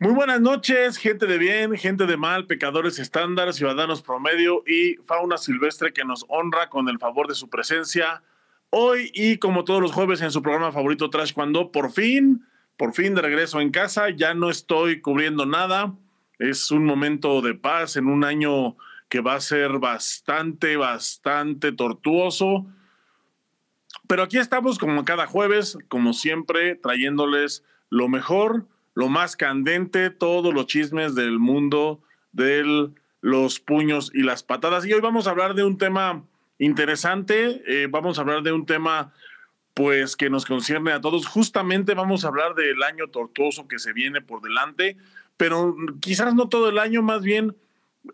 Muy buenas noches, gente de bien, gente de mal, pecadores estándar, ciudadanos promedio y fauna silvestre que nos honra con el favor de su presencia hoy y como todos los jueves en su programa favorito Trash cuando por fin, por fin de regreso en casa, ya no estoy cubriendo nada, es un momento de paz en un año que va a ser bastante, bastante tortuoso. Pero aquí estamos como cada jueves, como siempre, trayéndoles lo mejor, lo más candente, todos los chismes del mundo de los puños y las patadas. Y hoy vamos a hablar de un tema interesante, eh, vamos a hablar de un tema pues que nos concierne a todos. Justamente vamos a hablar del año tortuoso que se viene por delante, pero quizás no todo el año, más bien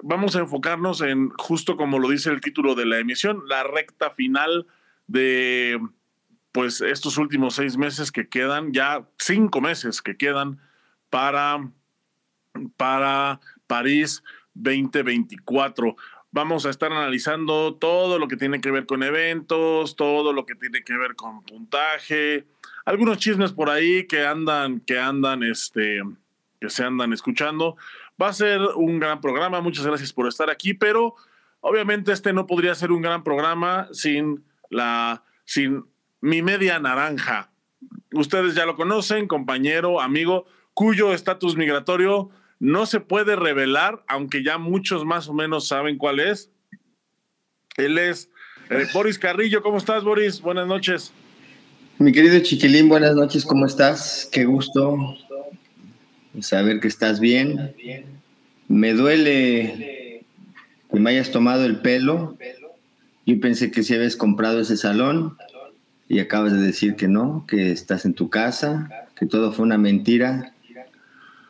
vamos a enfocarnos en, justo como lo dice el título de la emisión, la recta final de pues estos últimos seis meses que quedan, ya cinco meses que quedan para, para París 2024. Vamos a estar analizando todo lo que tiene que ver con eventos, todo lo que tiene que ver con puntaje, algunos chismes por ahí que andan, que andan, este, que se andan escuchando. Va a ser un gran programa, muchas gracias por estar aquí, pero obviamente este no podría ser un gran programa sin la, sin mi media naranja. Ustedes ya lo conocen, compañero, amigo, cuyo estatus migratorio no se puede revelar, aunque ya muchos más o menos saben cuál es. Él es eh, Boris Carrillo. ¿Cómo estás, Boris? Buenas noches. Mi querido Chiquilín, buenas noches, ¿cómo estás? Qué gusto saber que estás bien. Me duele que me hayas tomado el pelo. Yo pensé que si habías comprado ese salón y acabas de decir que no, que estás en tu casa, que todo fue una mentira.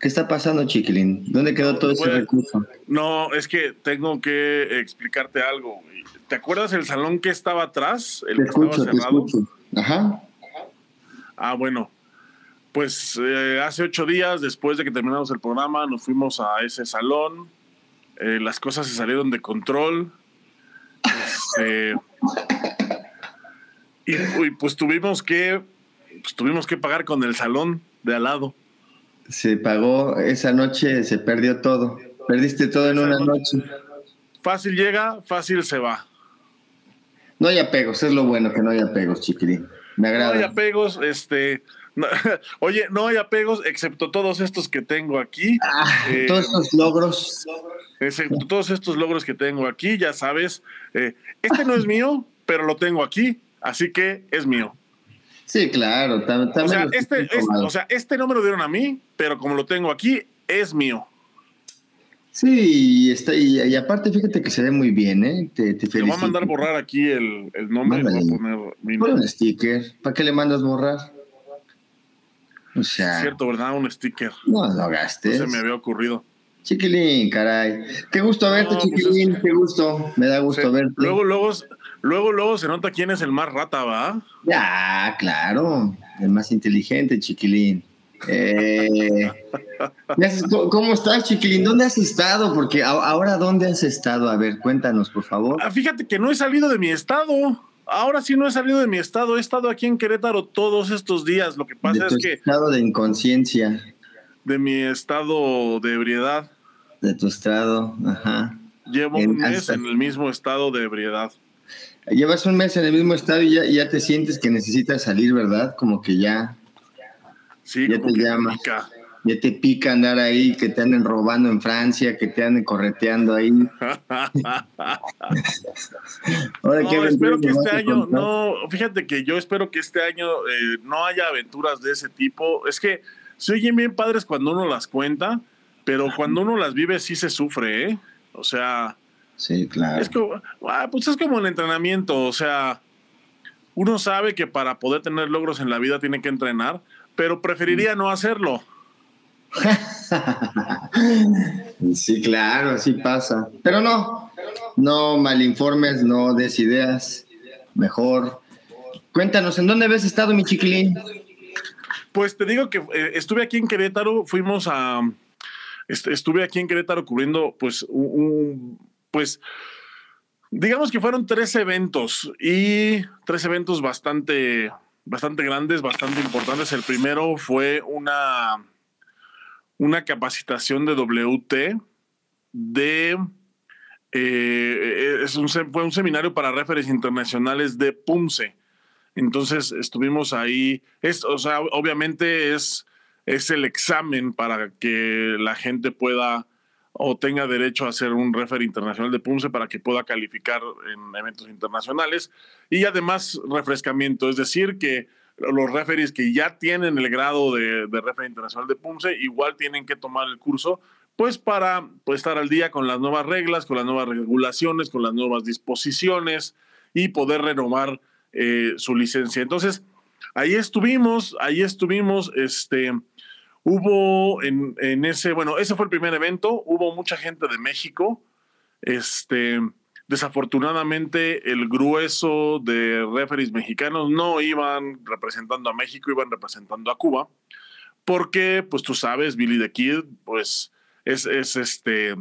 ¿Qué está pasando, Chiquilín? ¿Dónde quedó todo ese recurso? No, es que tengo que explicarte algo. ¿Te acuerdas el salón que estaba atrás? El que estaba cerrado. Ajá. Ah, bueno, pues eh, hace ocho días, después de que terminamos el programa, nos fuimos a ese salón. Eh, las cosas se salieron de control. Este, y, pues tuvimos que, pues, tuvimos que pagar con el salón de al lado. Se pagó esa noche, se perdió todo. Perdiste todo en una noche. Fácil llega, fácil se va. No hay apegos, es lo bueno que no hay apegos, chiquirín. Me agrada. No hay apegos, este oye, no hay apegos excepto todos estos que tengo aquí. Ah, eh, todos estos logros. Excepto todos estos logros que tengo aquí, ya sabes. Eh, este no es mío, pero lo tengo aquí, así que es mío. Sí, claro. o, sea, este, o sea, este no me lo dieron a mí, pero como lo tengo aquí, es mío. Sí, está, y, aparte fíjate que se ve muy bien, ¿eh? Te, te, voy a mandar borrar aquí el, nombre. Voy a poner mi nombre. un sticker. ¿Para qué le mandas borrar? O sea. Es cierto, ¿verdad? Un sticker. No lo gastes. No se me había ocurrido. Chiquilín, caray. Qué gusto verte, pues chiquilín. Qué gusto. Me da gusto verte. Luego, luego, luego, luego se nota quién es el más rata, ¿va? Ya, claro. El más inteligente, chiquilín. Eh, ¿Cómo estás, chiquilín? ¿Dónde has estado? Porque ahora, ¿dónde has estado? A ver, cuéntanos, por favor. Ah, fíjate que no he salido de mi estado. Ahora sí no he salido de mi estado, he estado aquí en Querétaro todos estos días. Lo que pasa es que. estado de inconsciencia. De mi estado de ebriedad. De tu estado, ajá. Llevo un mes en el mismo estado de ebriedad. Llevas un mes en el mismo estado y ya, ya te sientes que necesitas salir, ¿verdad? Como que ya. Sí, ya te llama ya te pica andar ahí, que te anden robando en Francia, que te anden correteando ahí. Ahora, no, espero que este año, no, fíjate que yo espero que este año eh, no haya aventuras de ese tipo. Es que se oyen bien padres cuando uno las cuenta, pero cuando uno las vive sí se sufre, ¿eh? O sea... Sí, claro. Es como, ah, pues es como el entrenamiento, o sea, uno sabe que para poder tener logros en la vida tiene que entrenar, pero preferiría no hacerlo. sí, claro, así pasa. Pero no, no malinformes, no des ideas. Mejor. Cuéntanos, ¿en dónde habías estado, mi chiquilín? Pues te digo que eh, estuve aquí en Querétaro, fuimos a. estuve aquí en Querétaro cubriendo, pues, un, pues, digamos que fueron tres eventos y tres eventos bastante, bastante grandes, bastante importantes. El primero fue una una capacitación de WT de... Eh, es un, fue un seminario para referees internacionales de PUMSE. Entonces estuvimos ahí. O sea, obviamente es, es el examen para que la gente pueda o tenga derecho a ser un referee internacional de PUMSE para que pueda calificar en eventos internacionales y además refrescamiento, es decir, que los referees que ya tienen el grado de, de referee internacional de PUMSE igual tienen que tomar el curso pues para pues, estar al día con las nuevas reglas, con las nuevas regulaciones, con las nuevas disposiciones y poder renovar eh, su licencia. Entonces, ahí estuvimos, ahí estuvimos, este, Hubo en, ese, bueno, ese fue el primer evento, hubo mucha gente de México. Este, desafortunadamente, el grueso de referees mexicanos no iban representando a México, iban representando a Cuba, porque, pues tú sabes, Billy the Kid, pues es, es este,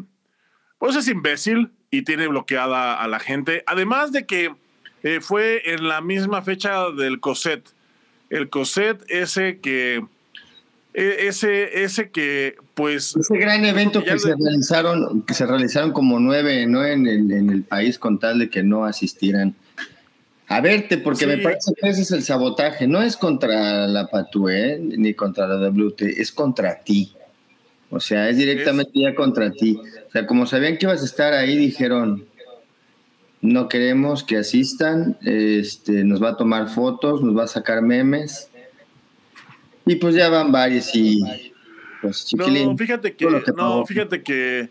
pues es imbécil y tiene bloqueada a la gente. Además de que eh, fue en la misma fecha del COSET. El COSET ese que ese, ese que, pues. Ese gran evento que se realizaron, que se realizaron como nueve, ¿no? En el, en el país con tal de que no asistieran. A verte, porque me parece que ese es el sabotaje. No es contra la PATU, ¿eh? ni contra la WT, es contra ti. O sea, es directamente ya contra ti. O sea, como sabían que ibas a estar ahí, dijeron, no queremos que asistan, este, nos va a tomar fotos, nos va a sacar memes y pues ya van varios y pues No, fíjate que, no, fíjate que,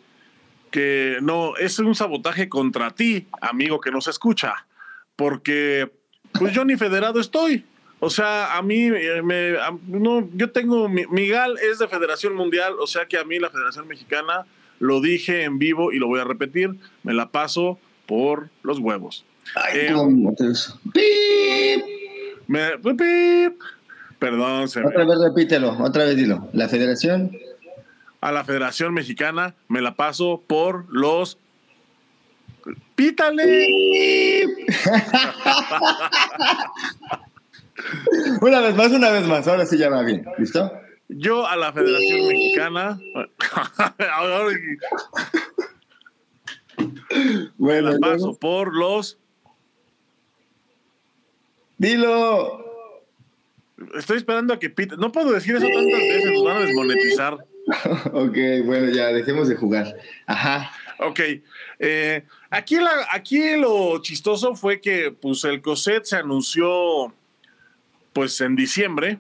que no, es un sabotaje contra ti, amigo que nos escucha, porque pues yo ni federado estoy. O sea, a mí eh, me, no, yo tengo, mi, GAL es de Federación Mundial, o sea que a mí la Federación Mexicana, lo dije en vivo y lo voy a repetir, me la paso por los huevos. Ay, eh, ¿cómo me, pip, Perdón, se Otra vez repítelo, otra vez dilo. La federación. A la Federación Mexicana me la paso por los. ¡Pítale! una vez más, una vez más. Ahora sí ya va bien. ¿Listo? Yo a la Federación Mexicana. bueno, me la paso por los. Dilo. Estoy esperando a que pite. No puedo decir eso tantas veces, nos van a desmonetizar. ok, bueno, ya, dejemos de jugar. Ajá. Ok. Eh, aquí, la, aquí lo chistoso fue que pues, el COSET se anunció pues en diciembre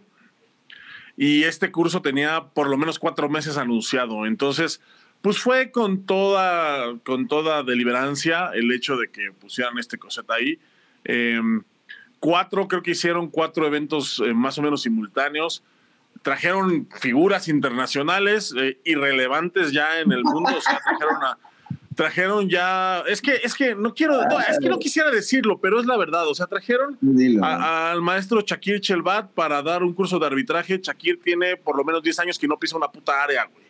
y este curso tenía por lo menos cuatro meses anunciado. Entonces, pues fue con toda, con toda deliberancia el hecho de que pusieran este COSET ahí. Eh, cuatro, creo que hicieron cuatro eventos eh, más o menos simultáneos. Trajeron figuras internacionales eh, irrelevantes ya en el mundo, o sea, trajeron a, trajeron ya, es que, es que no quiero, no, es que no quisiera decirlo, pero es la verdad, o sea, trajeron al maestro Shakir Chelbat para dar un curso de arbitraje. Shakir tiene por lo menos 10 años que no pisa una puta área, güey.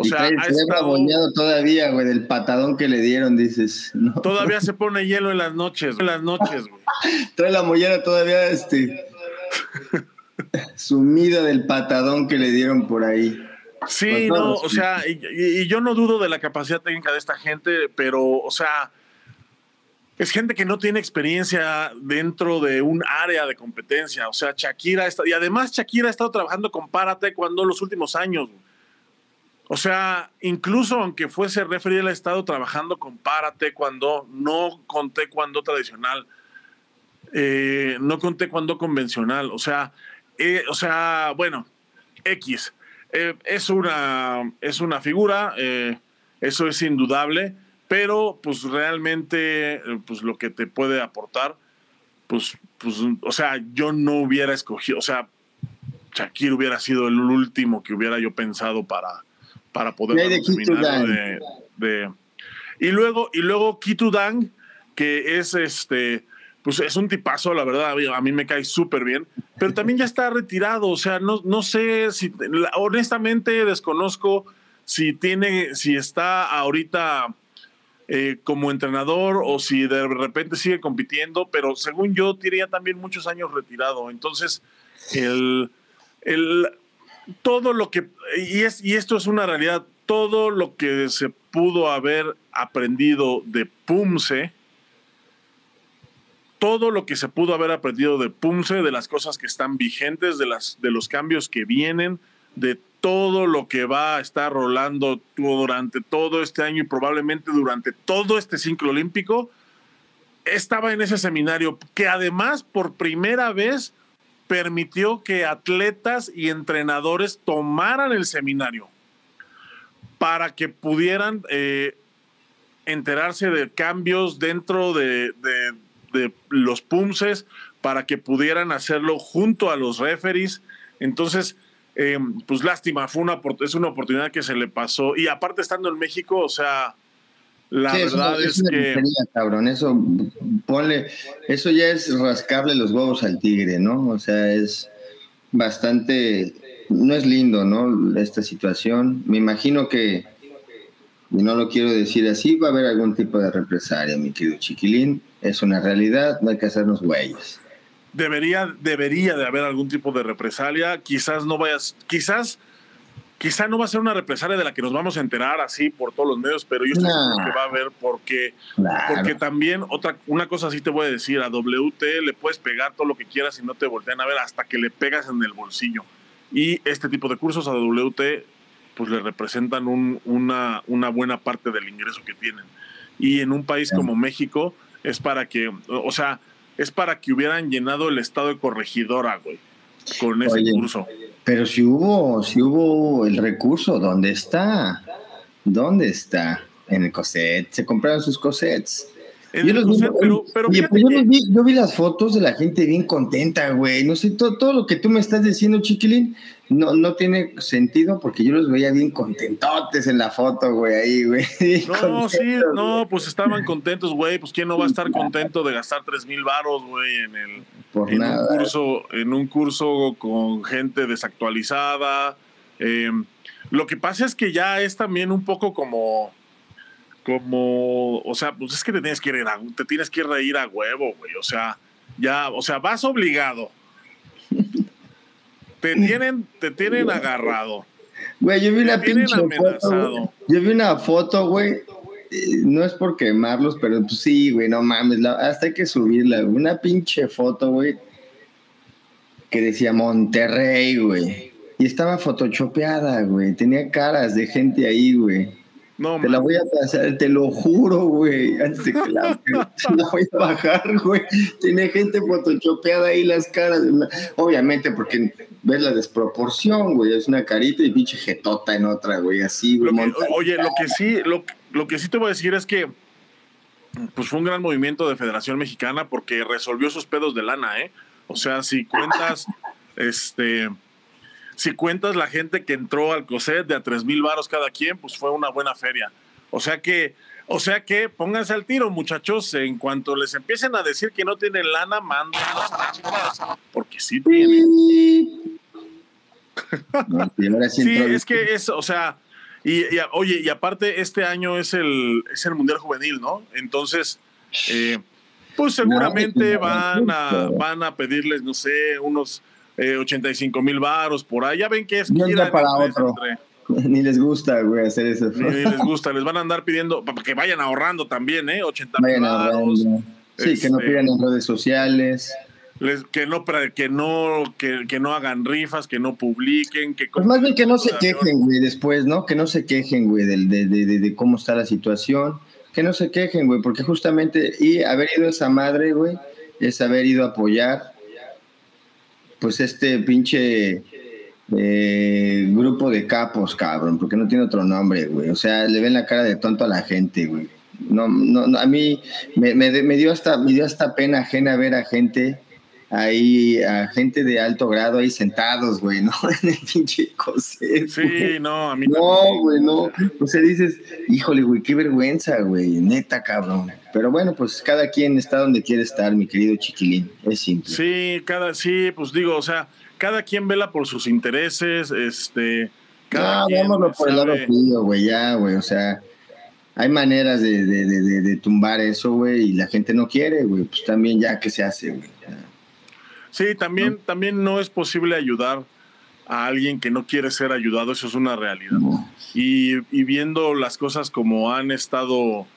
O sea, ha estado... todavía, güey, del patadón que le dieron, dices. Todavía se pone hielo en las noches, en las noches, güey. Trae la mollera todavía, este. sumida del patadón que le dieron por ahí. Sí, no, o sea, y, yo no dudo de la capacidad técnica de esta gente, pero, o sea, es gente que no tiene experiencia dentro de un área de competencia. O sea, Shakira está, y además Shakira ha estado trabajando con Párate cuando los últimos años. O sea, incluso aunque fuese referir ha estado trabajando con para cuando no con taekwondo tradicional, eh, no con taekwondo convencional. O sea, eh, o sea, bueno, X. Eh, es, una, es una figura, eso es indudable, pero pues realmente pues lo que te puede aportar, pues, pues, o sea, yo no hubiera escogido, o sea, Shakir hubiera sido el último que hubiera yo pensado para, para poder de, de, y luego y luego Kitu Dang que es este pues es un tipazo la verdad a mí me cae súper bien pero también ya está retirado o sea no, no sé si honestamente desconozco si tiene si está ahorita eh, como entrenador o si de repente sigue compitiendo pero según yo tiene ya también muchos años retirado entonces el, el todo lo que, y, es, y esto es una realidad, todo lo que se pudo haber aprendido de Pumse, todo lo que se pudo haber aprendido de Pumse, de las cosas que están vigentes, de, las, de los cambios que vienen, de todo lo que va a estar rolando durante todo este año y probablemente durante todo este ciclo olímpico, estaba en ese seminario, que además por primera vez permitió que atletas y entrenadores tomaran el seminario para que pudieran eh, enterarse de cambios dentro de, los PUMSES, para que pudieran hacerlo junto a los referees. Entonces, eh, pues lástima, fue una, es una oportunidad que se le pasó. Y aparte estando en México, o sea, la verdad es, que. cabrón, eso, ponle, eso ya es rascarle los huevos al tigre, ¿no? O sea, es bastante. No es lindo, ¿no? Esta situación. Me imagino que, y no lo quiero decir así, va a haber algún tipo de represalia, mi querido chiquilín. Es una realidad, no hay que hacernos güeyes. Debería, debería de haber algún tipo de represalia. Quizás no vayas, quizás Quizá no va a ser una represalia de la que nos vamos a enterar así por todos los medios, pero yo estoy seguro que va a haber porque, porque también otra una cosa sí te voy a decir, a WT le puedes pegar todo lo que quieras y no te voltean a ver hasta que le pegas en el bolsillo. Y este tipo de cursos a WT pues le representan una, una buena parte del ingreso que tienen. Y en un país como México es para que, o sea, es para que hubieran llenado el estado de corregidora, güey, con ese curso. Pero si hubo, si hubo el recurso, ¿dónde está? ¿Dónde está? En el coset. Se compraron sus cosets. Yo, los vi, pero, pero pues yo, vi, las fotos de la gente bien contenta, güey. No sé, todo, todo, lo que tú me estás diciendo, chiquilín, no, no tiene sentido porque yo los veía bien contentotes en la foto, güey, ahí, güey. No, sí, no, pues estaban contentos, güey. Pues quién no va a estar contento de gastar tres mil varos, güey, en el en un curso, en un curso con gente desactualizada. Em, lo que pasa es que ya es también un poco como como, o sea, pues es que te tienes que ir a, te tienes que ir a huevo, güey. O sea, ya, o sea, vas obligado. Te tienen, te tienen agarrado. Güey, yo vi una pinche foto. Yo vi una foto, güey. No es por quemarlos, pero pues sí, güey, no mames. hasta hay que subirla. Una pinche foto, güey. Que decía Monterrey, güey. Y estaba photoshopeada, güey. Tenía caras de gente ahí, güey. No, te la voy a pasar, te lo juro, güey. Antes de que la, voy a bajar, güey. Tiene gente photoshopeada ahí las caras. Obviamente, porque ves la desproporción, güey. Es una carita y pinche jetota en otra, güey. Así, güey. oye, lo que sí, lo, lo que sí te voy a decir es que pues fue un gran movimiento de Federación Mexicana porque resolvió sus pedos de lana, ¿eh? O sea, si cuentas, este si cuentas la gente que entró al COSET de a tres mil varos cada quien, pues fue una buena feria. O sea que, o sea que pónganse al tiro, muchachos. En cuanto les empiecen a decir que no tienen lana, mándenlos a la porque sí tienen. sí, es que es, o sea, y, oye, y aparte este año es el, es el Mundial Juvenil, ¿no? Entonces, eh, pues seguramente van a, van a pedirles, no sé, unos 85 eh, mil varos por ahí. Ya ven que es... para otro. Ni les gusta, güey, hacer eso. Ni, les gusta, les van a andar pidiendo, para que vayan ahorrando también, ¿eh? 80 mil varos. Sí, que no pidan en redes sociales. Les, que no que no que, que, no hagan rifas, que no publiquen, que pues más bien que no se quejen, güey, después, ¿no? Que no se quejen, güey, de, de, de, de, cómo está la situación, que no se quejen, güey, porque justamente y haber ido a esa madre, güey, es haber ido a apoyar pues este pinche eh, grupo de capos, cabrón, porque no tiene otro nombre, güey. O sea, le ven la cara de tonto a la gente, güey. No, no, a mí me, me, dio hasta, me dio hasta pena ajena ver a gente ahí, a gente de alto grado ahí sentados, güey, ¿no? En el pinche coser. Sí, no, a mí No, güey, no. O sea, dices, híjole, güey, qué vergüenza, güey, neta, cabrón. Pero bueno, pues cada quien está donde quiere estar, mi querido chiquilín. Es simple. Sí, cada, sí, pues digo, o sea, cada quien vela por sus intereses, este. Cada no, vámonos por el lado tuyo, güey, ya, güey, o sea. Hay maneras de, de, de, de tumbar eso, güey, y la gente no quiere, güey. Pues también ya que se hace, güey. Sí, también, ¿No? también no es posible ayudar a alguien que no quiere ser ayudado, eso es una realidad. Y, y, viendo las cosas como han estado,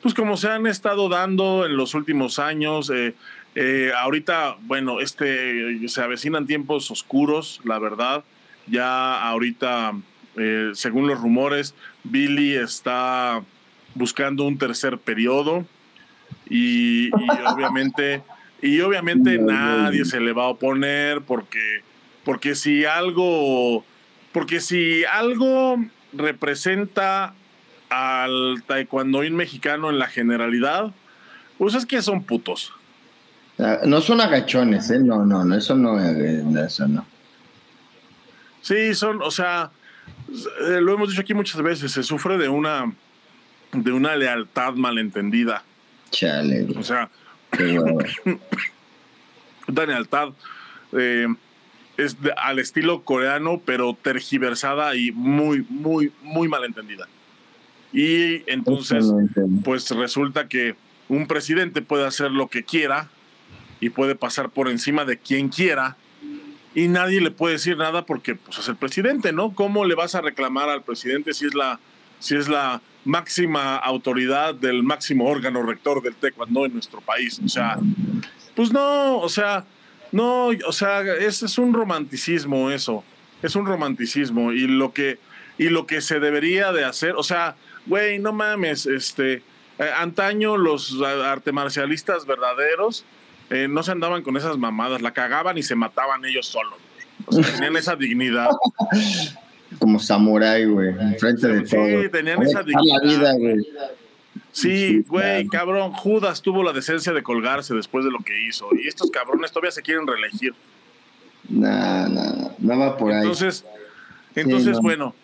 pues como se han estado dando en los últimos años, eh, eh, ahorita, bueno, este, se avecinan tiempos oscuros, la verdad. Ya ahorita, eh, según los rumores, Billy está buscando un tercer periodo y, obviamente, y obviamente nadie se le va a oponer porque, porque si algo, porque si algo representa al taekwondoín mexicano en la generalidad, pues es que son putos. Ah, no son agachones, ¿eh? No, no, no, eso no, eh, eso no. Sí, son, o sea, eh, lo hemos dicho aquí muchas veces, se sufre de una, de una lealtad malentendida. Chale. O sea, una lealtad es al estilo coreano, pero tergiversada y muy, muy, muy malentendida. Y entonces, pues resulta que un presidente puede hacer lo que quiera y puede pasar por encima de quien quiera y nadie le puede decir nada porque pues, es el presidente, ¿no? ¿Cómo le vas a reclamar al presidente si es la, si es la máxima autoridad del máximo órgano rector del taekwondo en nuestro país? O sea, pues no, o sea, no, o sea, es, es un romanticismo eso, es un romanticismo y lo que, y lo que se debería de hacer, o sea, güey, no mames, este, eh, antaño los artemarcialistas verdaderos eh, no se andaban con esas mamadas, la cagaban y se mataban ellos solos. O sea, tenían esa dignidad. Como samurái, güey, frente de todo. Sí, tenían esa dignidad. Sí, güey, cabrón, Judas tuvo la decencia de colgarse después de lo que hizo. Y estos cabrones todavía se quieren reelegir. No, no, no va por ahí. Entonces, entonces bueno,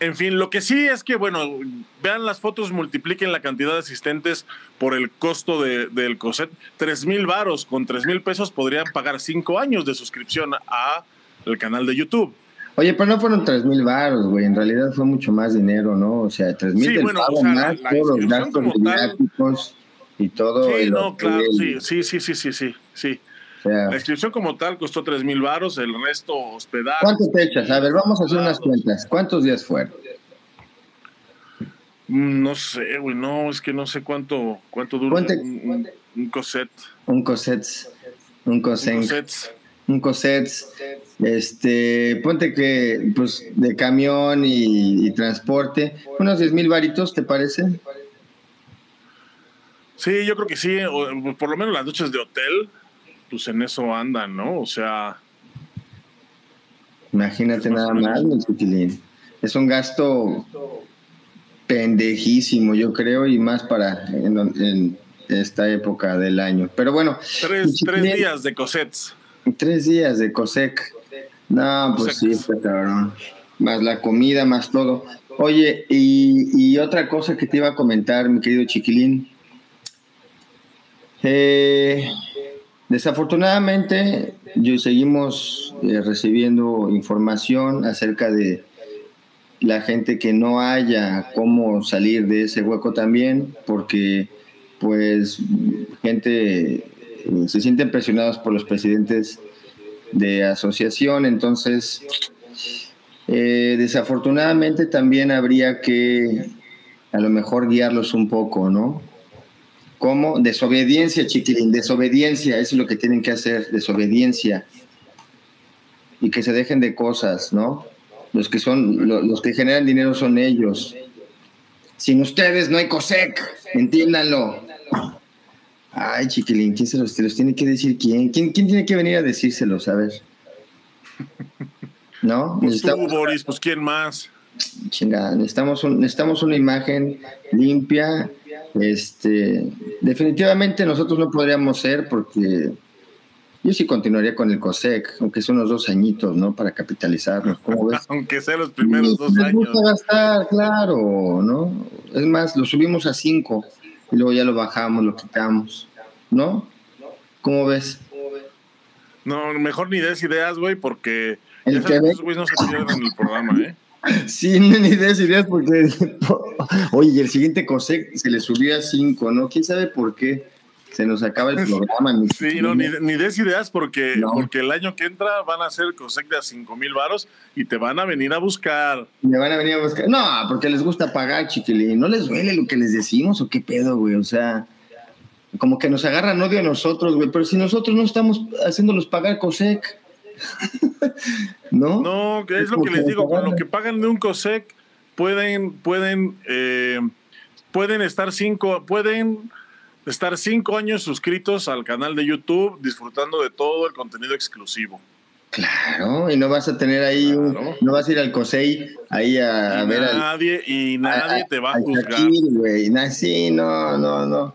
en fin, lo que sí es que, bueno, vean las fotos, multipliquen la cantidad de asistentes por el costo de, del COSET. Tres mil varos, con tres mil pesos podrían pagar cinco años de suscripción a el canal de YouTube. Oye, pero no fueron tres mil varos, güey. En realidad fue mucho más dinero, ¿no? O sea, tres mil sí, bueno, o sea, más todos los gastos y todo. Sí, no, claro, sí, sí, sí, sí, sí, sí, sí. La inscripción como tal costó tres mil varos, el resto hospedaje. ¿Cuántas fechas? A ver, vamos a hacer unas cuentas. ¿Cuántos días fueron? Mm, no sé, güey, no, es que no sé cuánto, cuánto dura un, un, coset. Un coset. Un coset. Un coset. Este, ponte que, pues, de camión y, transporte, unos diez mil varitos, ¿te parece? Sí, yo creo que sí, por lo menos las noches de hotel pues en eso andan, ¿no? O sea. Imagínate nada más, Es un gasto pendejísimo, yo creo, y más para en, esta época del año. Pero bueno. Tres, días de cosets. Tres días de cosec. No, pues sí, cabrón. Más la comida, más todo. Oye, y, y otra cosa que te iba a comentar, mi querido chiquilín. Eh, Desafortunadamente, yo seguimos eh, recibiendo información acerca de la gente que no haya cómo salir de ese hueco también, porque pues gente se sienten presionados por los presidentes de asociación, entonces eh, desafortunadamente también habría que a lo mejor guiarlos un poco, ¿no? ¿Cómo? Desobediencia, chiquilín, desobediencia, eso es lo que tienen que hacer, desobediencia. Y que se dejen de cosas, ¿no? Los que son, los que generan dinero son ellos. Sin ustedes no hay COSEC, entiéndanlo. Ay, chiquilín, ¿quién se los, tiene que decir? ¿Quién? ¿Quién, quién tiene que venir a decírselos? A ver. ¿No? Pues tú, Boris, pues ¿quién más? Chingada, necesitamos, un, necesitamos una imagen limpia este, definitivamente nosotros no podríamos ser porque yo sí continuaría con el COSEC, aunque son unos dos añitos, ¿no? Para capitalizarnos, aunque sean los primeros dos años. gastar, claro, ¿no? Es más, lo subimos a cinco y luego ya lo bajamos, lo quitamos, ¿no? ¿Cómo ves? No, mejor ni des ideas, güey, porque el esos güeyes no se pierden en el programa, ¿eh? Sí, ni ideas, ideas, porque. Oye, el siguiente COSEC se le subió a 5, ¿no? ¿Quién sabe por qué? Se nos acaba el programa. sí, no, ni, ni, des ideas porque, porque el año que entra van a hacer COSEC de a 5 mil varos y te van a venir a buscar. Me van a venir a buscar. No, porque les gusta pagar, chiquilín. ¿No les duele lo que les decimos o qué pedo, güey? O sea, como que nos agarran odio a nosotros, güey. Pero si nosotros no estamos haciéndolos pagar COSEC. ¿No? No, es, lo que les digo, con lo que pagan de un COSEC pueden, pueden, eh, pueden estar cinco, pueden estar cinco años suscritos al canal de YouTube, disfrutando de todo el contenido exclusivo. Claro, y no vas a tener ahí, no vas a ir al COSEI ahí a, ver nadie, Y nadie te va a, juzgar. sí, no, no, no.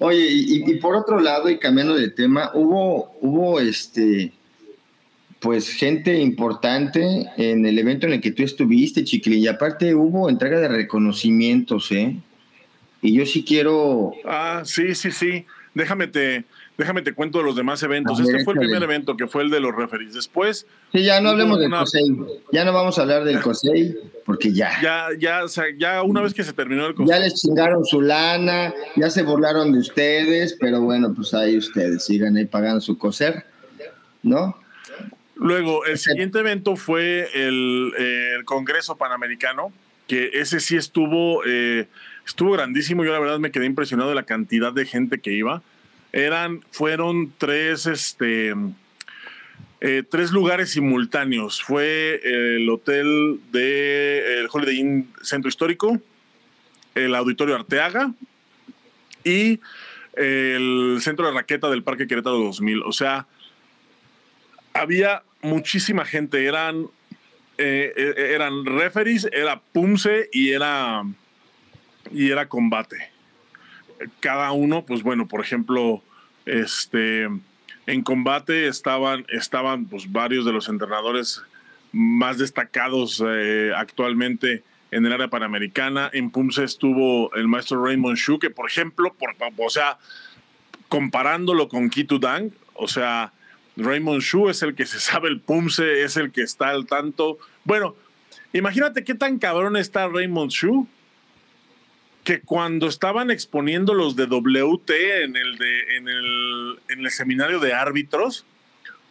Oye, y, por otro lado, y cambiando de tema, hubo, hubo este, pues gente importante en el evento en el que tú estuviste, Chiquilín, y aparte hubo entrega de reconocimientos, ¿eh? Y yo sí quiero... Ah, sí, sí, sí. Déjame te, déjame te cuento de los demás eventos. este fue el primer evento, que fue el de los referees. Después... Sí, ya no hablemos del COSEI. Ya no vamos a hablar del COSEI, porque ya... Ya, ya, o sea, ya una vez que se terminó el COSEI... Ya les chingaron su lana, ya se burlaron de ustedes, pero bueno, pues ahí ustedes sigan ahí pagando su COSER, ¿no? Luego, el siguiente evento fue el, el Congreso Panamericano, que ese sí estuvo... Eh, estuvo grandísimo. Yo la verdad me quedé impresionado de la cantidad de gente que iba. Eran, fueron tres, este, eh, tres lugares simultáneos. Fue el hotel de el Holiday Inn Centro Histórico, el Auditorio Arteaga y el Centro de Raqueta del Parque Querétaro 2000. O sea, había muchísima gente. Eran, eh, eh, eran referees, era Pumse y era y era combate. Cada uno, pues bueno, por ejemplo, este, en combate estaban, estaban pues, varios de los entrenadores más destacados eh, actualmente en el área panamericana. En PUMSE estuvo el maestro Raymond Shu, que por ejemplo, por, o sea, comparándolo con Kitu Dang, o sea, Raymond Shu es el que se sabe el PUMSE, es el que está al tanto. Bueno, imagínate qué tan cabrón está Raymond Shu que cuando estaban exponiendo los de WT en el, de, en el, en el seminario de árbitros,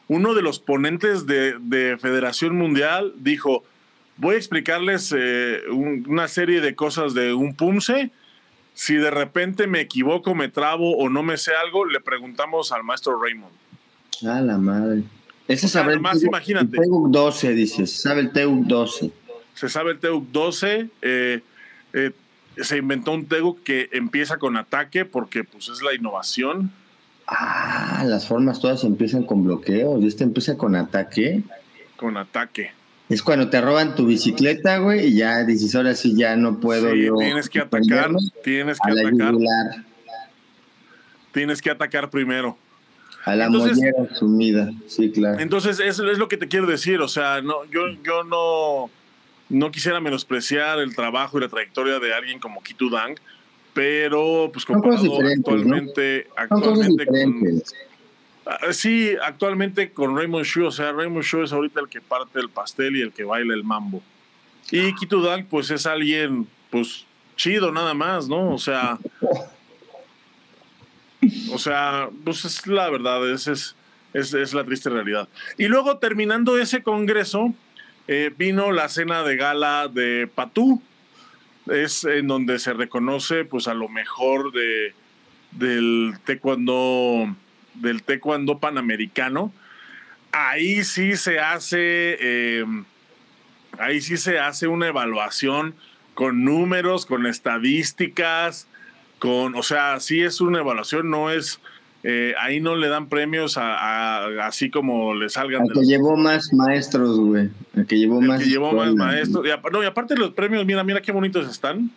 uno de los ponentes de, de Federación Mundial dijo, voy a explicarles eh, una serie de cosas de un PUMSE. Si de repente me equivoco, me trabo o no me sé algo, le preguntamos al maestro Raymond. A la madre. Ese sabe el, imagínate. TEUC 12, dices. Sabe el TEUC 12. Se sabe el TEUC 12. Eh, eh, se inventó un Tego que empieza con ataque porque pues es la innovación. Ah, las formas todas empiezan con bloqueo y este empieza con ataque. Con ataque. Es cuando te roban tu bicicleta, güey, y ya dices, ahora sí ya no puedo sí, tienes que atacar, tienes que atacar. Tienes que atacar primero. A la mollera sumida, sí, claro. Entonces, eso es lo que te quiero decir, o sea, no, yo, yo no no quisiera menospreciar el trabajo y la trayectoria de alguien como Kitu Dang, pero pues comparado actualmente, actualmente con, ah, sí, actualmente con Raymond Shaw, o sea, Raymond Shaw es ahorita el que parte el pastel y el que baila el mambo. Y Kitu Dang pues es alguien pues chido nada más, ¿no? O sea, o sea, pues es la verdad, es, es, es la triste realidad. Y luego terminando ese congreso, eh, vino la cena de gala de Patú, es en donde se reconoce pues a lo mejor de, del taekwondo, del panamericano. Ahí sí se hace, eh, ahí sí se hace una evaluación con números, con estadísticas, con, o sea, sí es una evaluación, no es eh, ahí no le dan premios a, así como le salgan. El que llevó más maestros, güey. El que llevó más. Que llevó más maestros. Y, no, y aparte los premios, mira, mira qué bonitos están.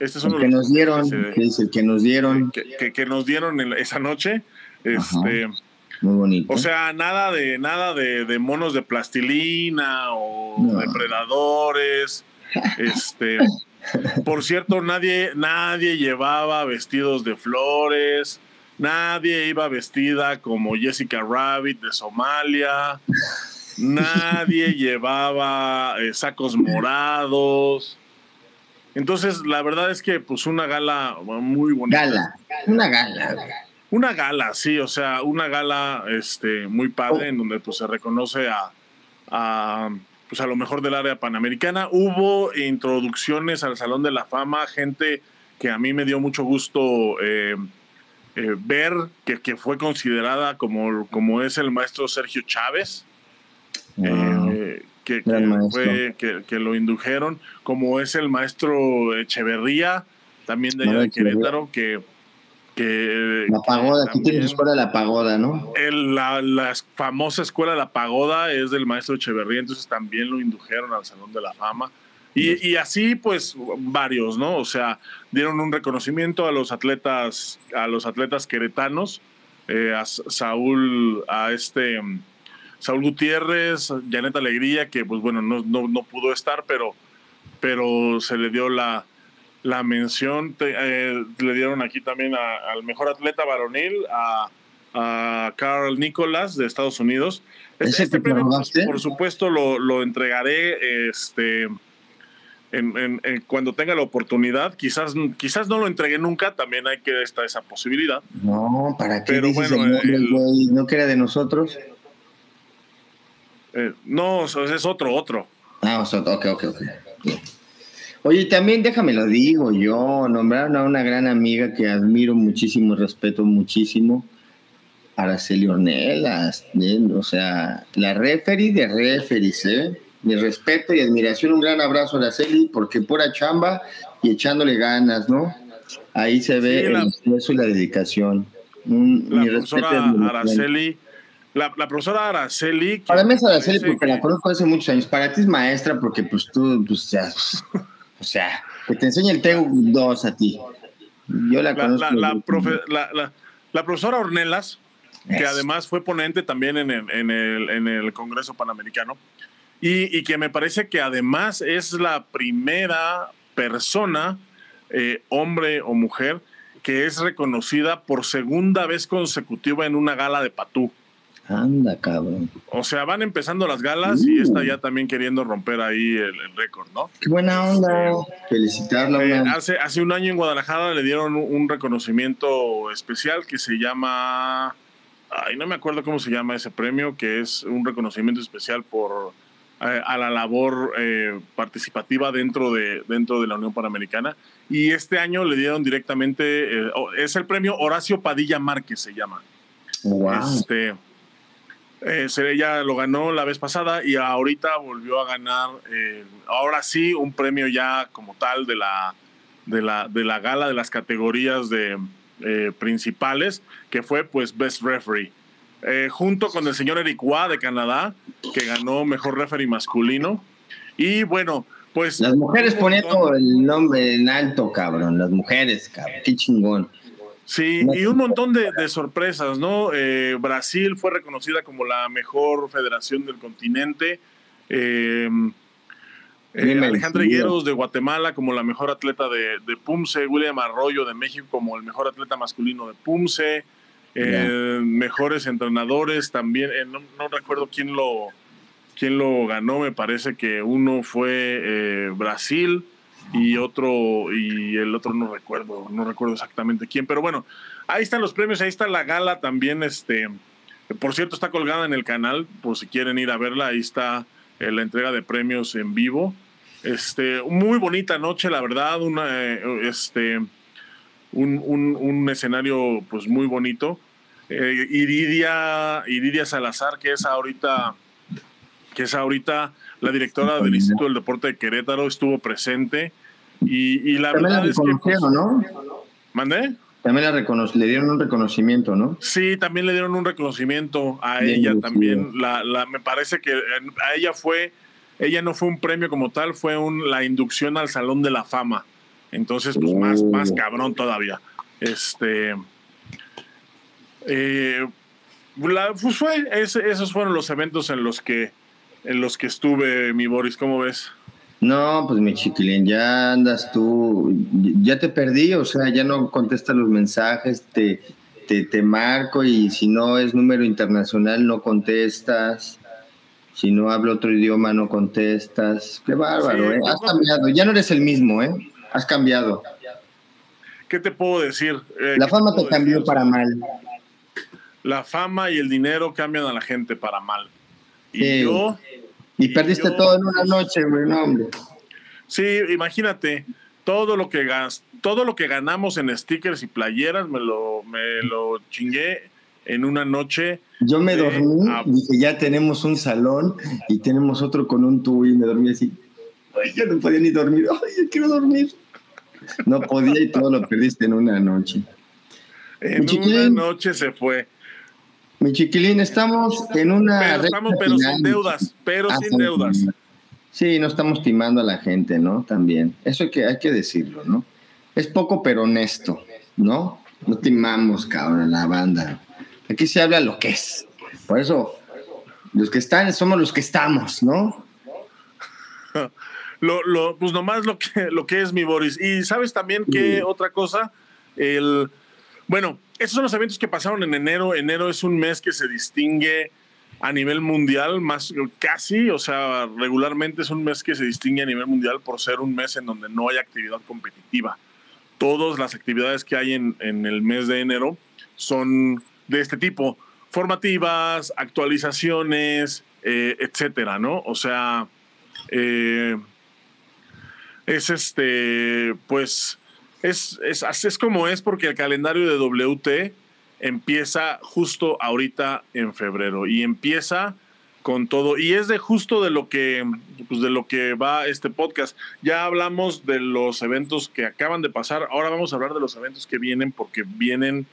Este es uno el que nos dieron, que, es el que nos dieron. Que, que, nos dieron esa noche. Este, Muy bonito. O sea, nada de nada de, de monos de plastilina o depredadores. este, por cierto, nadie, nadie llevaba vestidos de flores. Nadie iba vestida como Jessica Rabbit de Somalia. Nadie llevaba eh, sacos morados. Entonces, la verdad es que, pues, una gala muy bonita. Gala, una gala. una gala, sí, o sea, una gala este, muy padre en donde pues, se reconoce a, a, pues, a lo mejor del área panamericana. Hubo introducciones al Salón de la Fama, gente que a mí me dio mucho gusto eh, eh, ver que, que, fue considerada como, como es el maestro Sergio Chávez. Eh, que, fue, que, lo indujeron, como es el maestro Echeverría, también de allá de Querétaro, que, que... La pagoda, aquí tiene escuela La Pagoda, ¿no? El, la, la, famosa escuela La Pagoda es del maestro Echeverría, entonces también lo indujeron al Salón de la Fama. Y, y, así, pues, varios, ¿no? O sea, dieron un reconocimiento a los atletas, a los atletas queretanos, eh, a Saúl, a este Saúl Gutiérrez, Janet Alegría, que pues bueno, no, no, no pudo estar, pero, pero se le dio la, la mención, eh, le dieron aquí también al mejor atleta varonil, a, a Carl Nicholas de Estados Unidos. Este, este premio, pues, por supuesto, lo, lo entregaré este, en, en, cuando tenga la oportunidad. Quizás, quizás no lo entregué nunca, también hay que estar esa posibilidad. No, ¿para qué Pero bueno, no que era de nosotros? Eh, no, es otro, otro. Ah, ok, ok, ok. Oye, también déjame lo digo yo, nombraron a una gran amiga que admiro muchísimo, respeto muchísimo, Araceli Ornelas, o sea, la referee de referees, ¿eh? Mi respeto y admiración, un gran abrazo a Araceli, porque pura chamba y echándole ganas, ¿no? Ahí se ve el esfuerzo y la dedicación. la profesora Araceli la, profesora Araceli. Para mí es Araceli porque la conozco hace muchos años. Para ti es maestra porque pues tú, pues, ya, o sea, que te enseña el TU2 a ti. Yo la conozco. La, la, profesora Ornelas, que además fue ponente también en el, en el, en el Congreso Panamericano, y, y, que me parece que además es la primera persona, eh, hombre o mujer, que es reconocida por segunda vez consecutiva en una gala de Patú. Anda, cabrón. O sea, van empezando las galas y está ya también queriendo romper ahí el, récord, ¿no? Qué buena onda. Este, Felicitarla. Eh, hace, hace un año en Guadalajara le dieron un, reconocimiento especial que se llama. Ay, no me acuerdo cómo se llama ese premio, que es un reconocimiento especial por a la labor eh, participativa dentro de, dentro de la Unión Panamericana. Y este año le dieron directamente, es el premio Horacio Padilla Márquez, se llama. Wow. Este, eh, ella lo ganó la vez pasada y ahorita volvió a ganar, eh, ahora sí, un premio ya como tal de la, de la, de la gala de las categorías de, eh, principales, que fue pues Best Referee. Eh, junto con el señor Eric Wa de Canadá, que ganó Mejor Referee Masculino. Y bueno, pues... Las mujeres poniendo el nombre en alto, cabrón. Las mujeres, cabrón. Qué chingón. Sí, y un montón de, sorpresas, ¿no? Eh, Brasil fue reconocida como la mejor federación del continente. Eh, eh, Alejandra Higueros de Guatemala como la mejor atleta de, de, Pumse, William Arroyo de México como el mejor atleta masculino de Pumse, mejores entrenadores también, no, no, recuerdo quién lo, quién lo ganó, me parece que uno fue Brasil, y otro, y el otro no recuerdo, no recuerdo exactamente quién, pero bueno, ahí están los premios, ahí está la gala también, este, por cierto, está colgada en el canal, por si quieren ir a verla, ahí está eh, la entrega de premios en vivo. Este, muy bonita noche, la verdad, una, eh, este, un, un, escenario pues muy bonito. Eh, Iridia, Iridia Salazar, que es ahorita, que es ahorita la directora del Instituto del Deporte de Querétaro estuvo presente y, la verdad es que... Pues, ¿no? ¿Mandé? También la le dieron un reconocimiento, ¿no? Sí, también le dieron un reconocimiento a ella también. La, la, me parece que a ella fue, ella no fue un premio como tal, fue un, la inducción al Salón de la Fama. Entonces, pues más, más cabrón todavía. Este. Eh, pues fue, esos fueron los eventos en los que en los que estuve, mi Boris, ¿cómo ves? No, pues mi chiquilín, ya andas tú, ya te perdí, o sea, ya no contestas los mensajes, te, te, te marco y si no es número internacional no contestas, si no hablo otro idioma no contestas, qué bárbaro, ¿eh? has cambiado, ya no eres el mismo, ¿eh? Has cambiado. ¿qué te puedo decir? Eh, la fama te cambió para mal. La fama y el dinero cambian a la gente para mal. Y yo. Y, perdiste todo en una noche, güey, no, hombre. Sí, imagínate, todo lo que gas, todo lo que ganamos en stickers y playeras me lo, me lo chingué en una noche. Yo me dormí, dije, ya tenemos un salón y tenemos otro con un tubo y me dormí así. Ay, ya no podía ni dormir. Ay, yo quiero dormir. No podía y todo lo perdiste en una noche. En una noche se fue. Mi chiquilín, estamos en una. Pero, estamos, pero sin deudas, pero ah, sin deudas. Sí, no estamos timando a la gente, ¿no? También. Eso hay que, hay que decirlo, ¿no? Es poco, pero honesto, ¿no? No timamos, cabrón, la banda. Aquí se habla lo que es. Por eso, los que están somos los que estamos, ¿no? lo, lo, pues nomás lo que, lo que es mi Boris. Y sabes también que otra cosa, el, bueno, esos son los eventos que pasaron en enero. Enero es un mes que se distingue a nivel mundial, más casi, o sea, regularmente es un mes que se distingue a nivel mundial por ser un mes en donde no hay actividad competitiva. Todas las actividades que hay en, en el mes de enero son de este tipo, formativas, actualizaciones, eh, etcétera, ¿no? O sea, eh, es este, pues, es, es, es como es porque el calendario de WT empieza justo ahorita en febrero y empieza con todo y es de justo de lo que pues de lo que va este podcast. Ya hablamos de los eventos que acaban de pasar, ahora vamos a hablar de los eventos que vienen porque vienen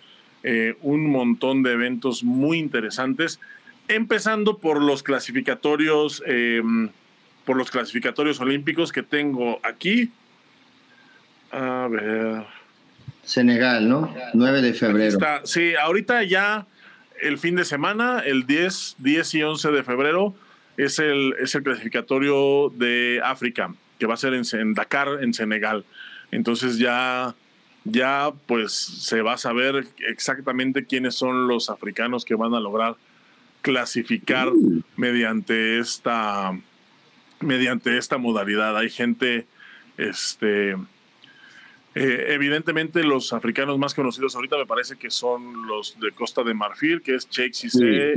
eh, un montón de eventos muy interesantes, empezando por los clasificatorios, em, por los clasificatorios olímpicos que tengo aquí. A ver. Senegal, ¿no? 9 de febrero. Sí, ahorita ya el fin de semana, el 10, 10 y 11 de febrero, es el, es el clasificatorio de África, que va a ser en Dakar, en Senegal. Entonces ya ya pues se va a saber exactamente quiénes son los africanos que van a lograr clasificar mm. mediante esta mediante esta modalidad. Hay gente, este, eh, evidentemente los africanos más conocidos ahorita me parece que son los de Costa de Marfil, que es Cheikh Cissé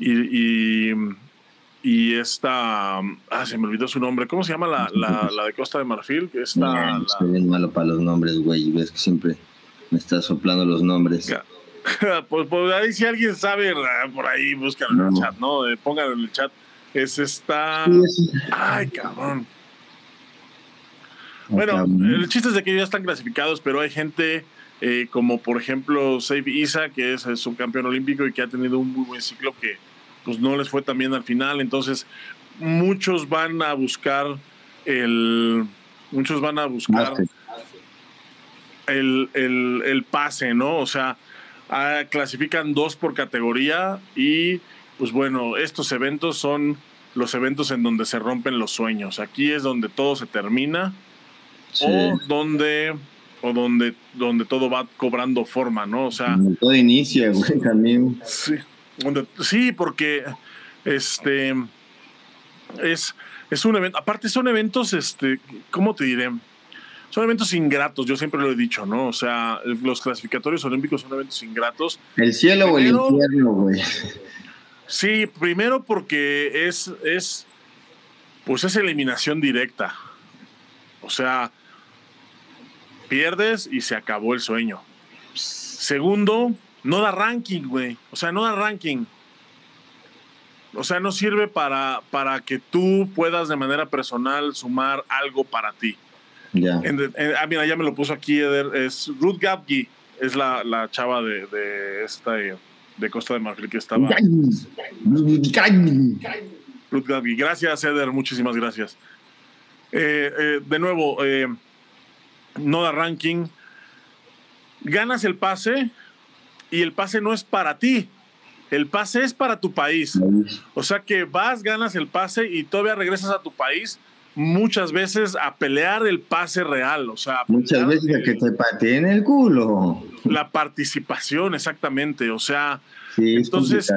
y, y esta, ah, se me olvidó su nombre, ¿cómo se llama la, la, de Costa de Marfil? Esta, no, Estoy bien malo para los nombres, güey, ves que siempre me estás soplando los nombres. pues, pues, ahí si alguien sabe, por ahí búscalo en el chat, ¿no? Eh, pónganlo en el chat. Es esta... Ay, cabrón. Bueno, el chiste es de que ya están clasificados, pero hay gente eh, como por ejemplo Save Isa, que es el subcampeón olímpico y que ha tenido un muy buen ciclo que pues no les fue tan bien al final. Entonces, muchos van a buscar el. Muchos van a buscar el, el, pase, ¿no? O sea, ah, clasifican dos por categoría y, pues bueno, estos eventos son los eventos en donde se rompen los sueños. Aquí es donde todo se termina o donde o donde, donde todo va cobrando forma, ¿no? O sea, todo inicia, güey, también. Sí, sí, porque este es, es un evento. Aparte, son eventos, este, ¿cómo te diré? Son eventos ingratos, yo siempre lo he dicho, ¿no? O sea, los clasificatorios olímpicos son eventos ingratos. El cielo o el infierno, güey. Sí, primero porque es, es, pues es eliminación directa. O sea, pierdes y se acabó el sueño. Segundo, no da ranking, güey. O sea, no da ranking. O sea, no sirve para, para que tú puedas de manera personal sumar algo para ti. Ya. ah, mira, ya me lo puso aquí, Eder. Es Ruth Gabgi, es la, la chava de, de, esta de Costa de Marfil que estaba. Gracias, Eder, muchísimas gracias. Eh, eh, de nuevo, eh, no da ranking. Ganas el pase y el pase no es para ti. El pase es para tu país. O sea que vas, ganas el pase y todavía regresas a tu país muchas veces a pelear el pase real. O sea, muchas veces que te pateen el culo. La participación, exactamente. O sea, entonces,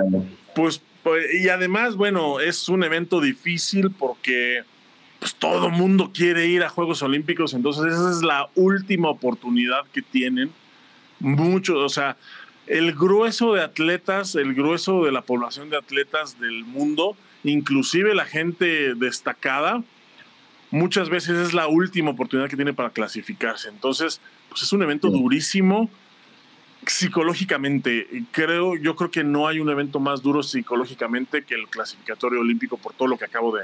pues, pues, y además, bueno, es un evento difícil porque pues todo mundo quiere ir a Juegos Olímpicos, entonces esa es la última oportunidad que tienen. Muchos, o sea, el grueso de atletas, el grueso de la población de atletas del mundo, inclusive la gente destacada, muchas veces es la última oportunidad que tiene para clasificarse. Entonces, pues es un evento durísimo psicológicamente. Creo, yo creo que no hay un evento más duro psicológicamente que el clasificatorio olímpico por todo lo que acabo de,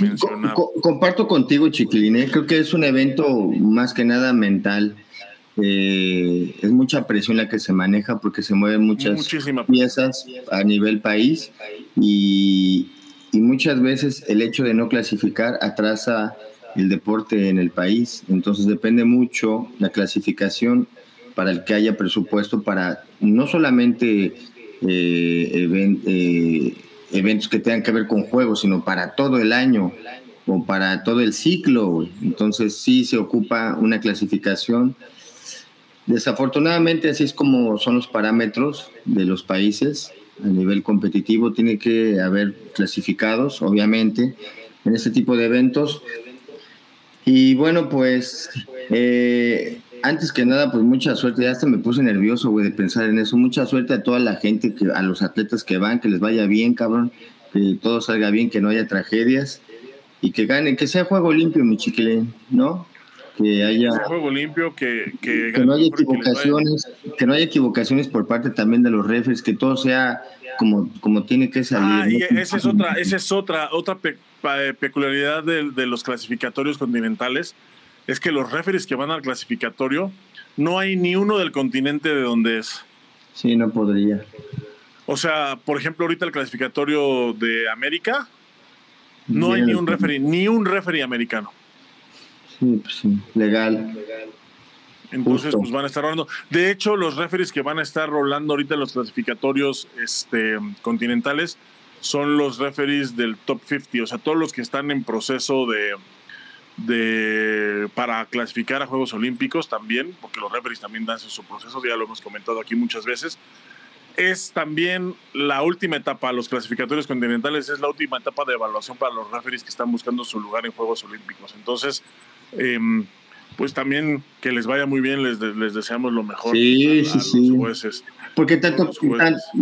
mencionar. comparto contigo, Chiquilín. ¿eh? Creo que es un evento más que nada mental. Eh, es mucha presión la que se maneja porque se mueven muchas piezas a nivel país y, y muchas veces el hecho de no clasificar atrasa el deporte en el país. Entonces depende mucho la clasificación para el que haya presupuesto para no solamente eh, eh, eventos que tengan que ver con juegos, sino para todo el año o para todo el ciclo. Entonces sí se ocupa una clasificación. Desafortunadamente así es como son los parámetros de los países a nivel competitivo. Tiene que haber clasificados, obviamente, en este tipo de eventos. Y bueno, pues eh, antes que nada, pues mucha suerte. Ya hasta me puse nervioso, güey, de pensar en eso. Mucha suerte a toda la gente, a los atletas que van, que les vaya bien, cabrón. Que todo salga bien, que no haya tragedias. Y que gane, que sea juego limpio, mi chiquilín, ¿no? Que haya. juego limpio, que, que, no haya equivocaciones, que, no haya equivocaciones por parte también de los refres, que todo sea como, como tiene que salir. Ah, y esa es otra, esa es otra, otra eh, peculiaridad de, de los clasificatorios continentales es que los referees que van al clasificatorio, no hay ni uno del continente de donde es. Sí, no podría. O sea, por ejemplo, ahorita el clasificatorio de América, no hay ni un referee, ni un referee americano. Sí, pues sí, legal. Entonces, pues van a estar rolando. De hecho, los referees que van a estar rolando ahorita en los clasificatorios este, continentales son los referees del top 50, o sea, todos los que están en proceso de, de, para clasificar a Juegos Olímpicos también, porque los referees también dan su proceso, ya lo hemos comentado aquí muchas veces. Es también la última etapa, los clasificatorios continentales, es la última etapa de evaluación para los referees que están buscando su lugar en Juegos Olímpicos. Entonces, em, pues también que les vaya muy bien, les, les deseamos lo mejor. Sí, sí, sí. Jueces, porque tanto,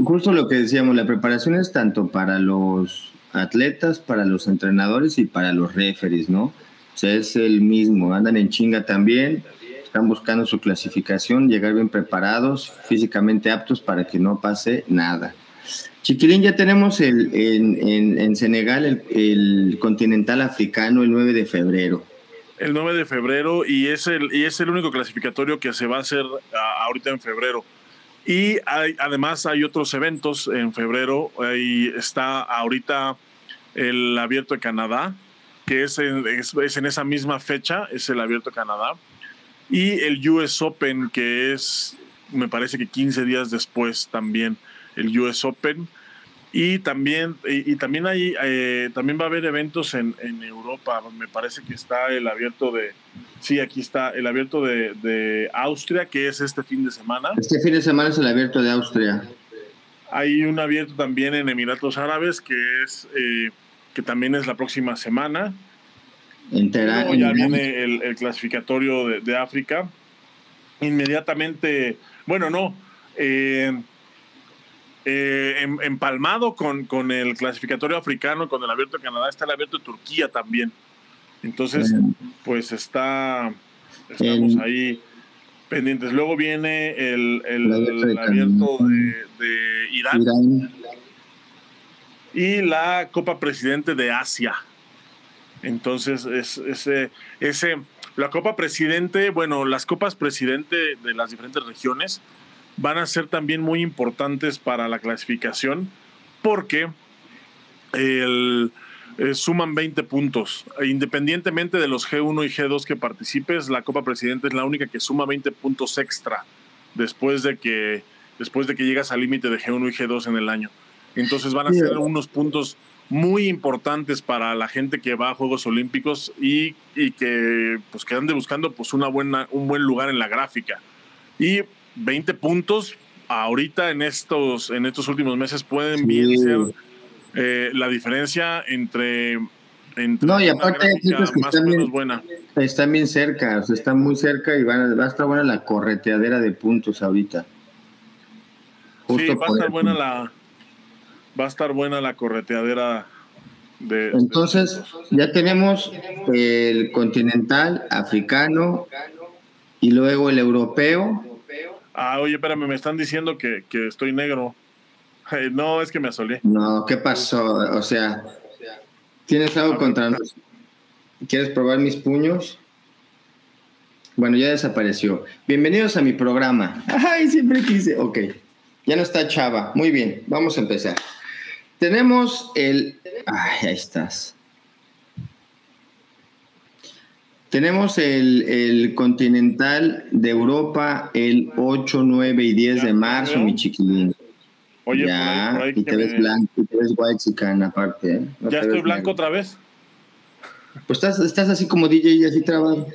justo lo que decíamos, la preparación es tanto para los atletas, para los entrenadores y para los referees, ¿no? O sea, es el mismo, andan en chinga también, están buscando su clasificación, llegar bien preparados, físicamente aptos para que no pase nada. Chiquilín, ya tenemos el, en, Senegal el, continental africano el 9 de febrero. El 9 de febrero y es el, y es el único clasificatorio que se va a hacer ahorita en febrero. Y hay, además hay otros eventos en febrero. Ahí está ahorita el Abierto de Canadá, que es en, es, en esa misma fecha, es el Abierto Canadá, y el US Open, que es, me parece que 15 días después también, el US Open. Y también, y, también, hay, eh, también va a haber eventos en, en, Europa. Me parece que está el abierto de. Sí, aquí está el abierto de, de, Austria, que es este fin de semana. Este fin de semana es el abierto de Austria. Hay un abierto también en Emiratos Árabes, que es eh, que también es la próxima semana. Luego ya viene el, clasificatorio de, África. Inmediatamente, bueno, no, eh, eh, empalmado con, con, el clasificatorio africano, con el abierto de Canadá, está el abierto de Turquía también. Entonces, pues está, estamos ahí pendientes. Luego viene el, el, abierto de, Irán y la Copa Presidente de Asia. Entonces, es, ese, ese, la Copa Presidente, bueno, las Copas Presidente de las diferentes regiones van a ser también muy importantes para la clasificación porque el, eh, suman 20 puntos. Independientemente de los G1 y G2 que participes, la Copa Presidente es la única que suma 20 puntos extra después de que, después de que llegas al límite de G1 y G2 en el año. Entonces van a ser unos puntos muy importantes para la gente que va a Juegos Olímpicos y, y que pues que ande buscando pues una buena, un buen lugar en la gráfica. Y 20 puntos ahorita en estos, en estos últimos meses pueden bien ser eh, la diferencia entre no, y aparte hay que están bien, buena. están bien cerca, o sea, están muy cerca y van, va a estar buena la correteadera de puntos ahorita. sí, va a estar buena la va a estar buena la correteadera de Entonces, ya tenemos el continental africano y luego el europeo. Ah, oye, espérame, me están diciendo que, que estoy negro. No, es que me asolé. No, ¿qué pasó? O sea, ¿Tienes algo contra nosotros? ¿Quieres probar mis puños? Bueno, ya desapareció. Bienvenidos a mi programa. Ay, siempre quise. Ok, ya no está Chava. Muy bien, vamos a empezar. Tenemos el... Ay, ahí estás. Tenemos el, el, Continental de Europa el 8, 9 y 10 de marzo, mi chiquilín. Oye, ya, y te ves blanco, y te ves white chican aparte. ¿eh? ¿Ya estoy blanco otra vez? Pues estás, estás así como DJ y así trabado.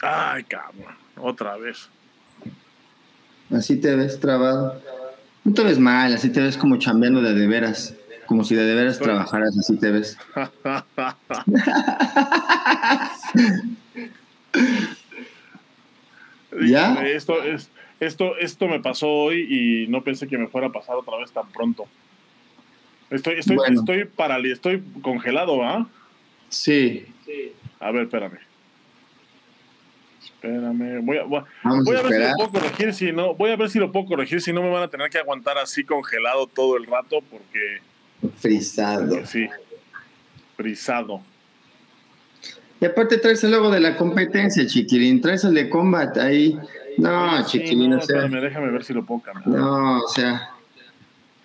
Ay, cabrón, otra vez. Así te ves trabado. No te ves mal, así te ves como chambeando de de veras. Como si de veras trabajaras, así te ves. ¿Ya? Esto es, esto, esto me pasó hoy y no pensé que me fuera a pasar otra vez tan pronto. Estoy, estoy, estoy estoy congelado, ¿ah? Sí. A ver, espérame. Espérame. Voy a, voy, a, ver si lo puedo corregir, si no, voy a ver si lo puedo corregir, si no me van a tener que aguantar así congelado todo el rato porque. Frisado. sí. Frisado. Y aparte traes el logo de la competencia, chiquirín. Traes el de combat ahí. No, chiquilín, no, o sea. déjame ver si lo puedo cambiar. No, o sea.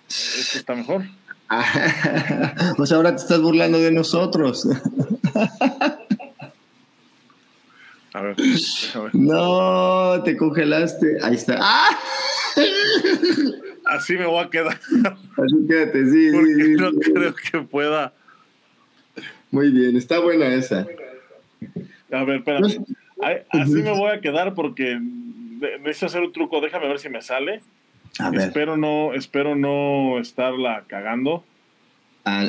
¿Esto está mejor? pues ahora te estás burlando de nosotros. A ver, No, te congelaste. Ahí está. ¡Ah! Así me voy a quedar. Así quédate, sí. Porque no creo que pueda. Muy bien, está buena esa. A ver, espérame. Así me voy a quedar porque necesito hacer un truco, déjame ver si me sale. Espero no, espero no estarla cagando.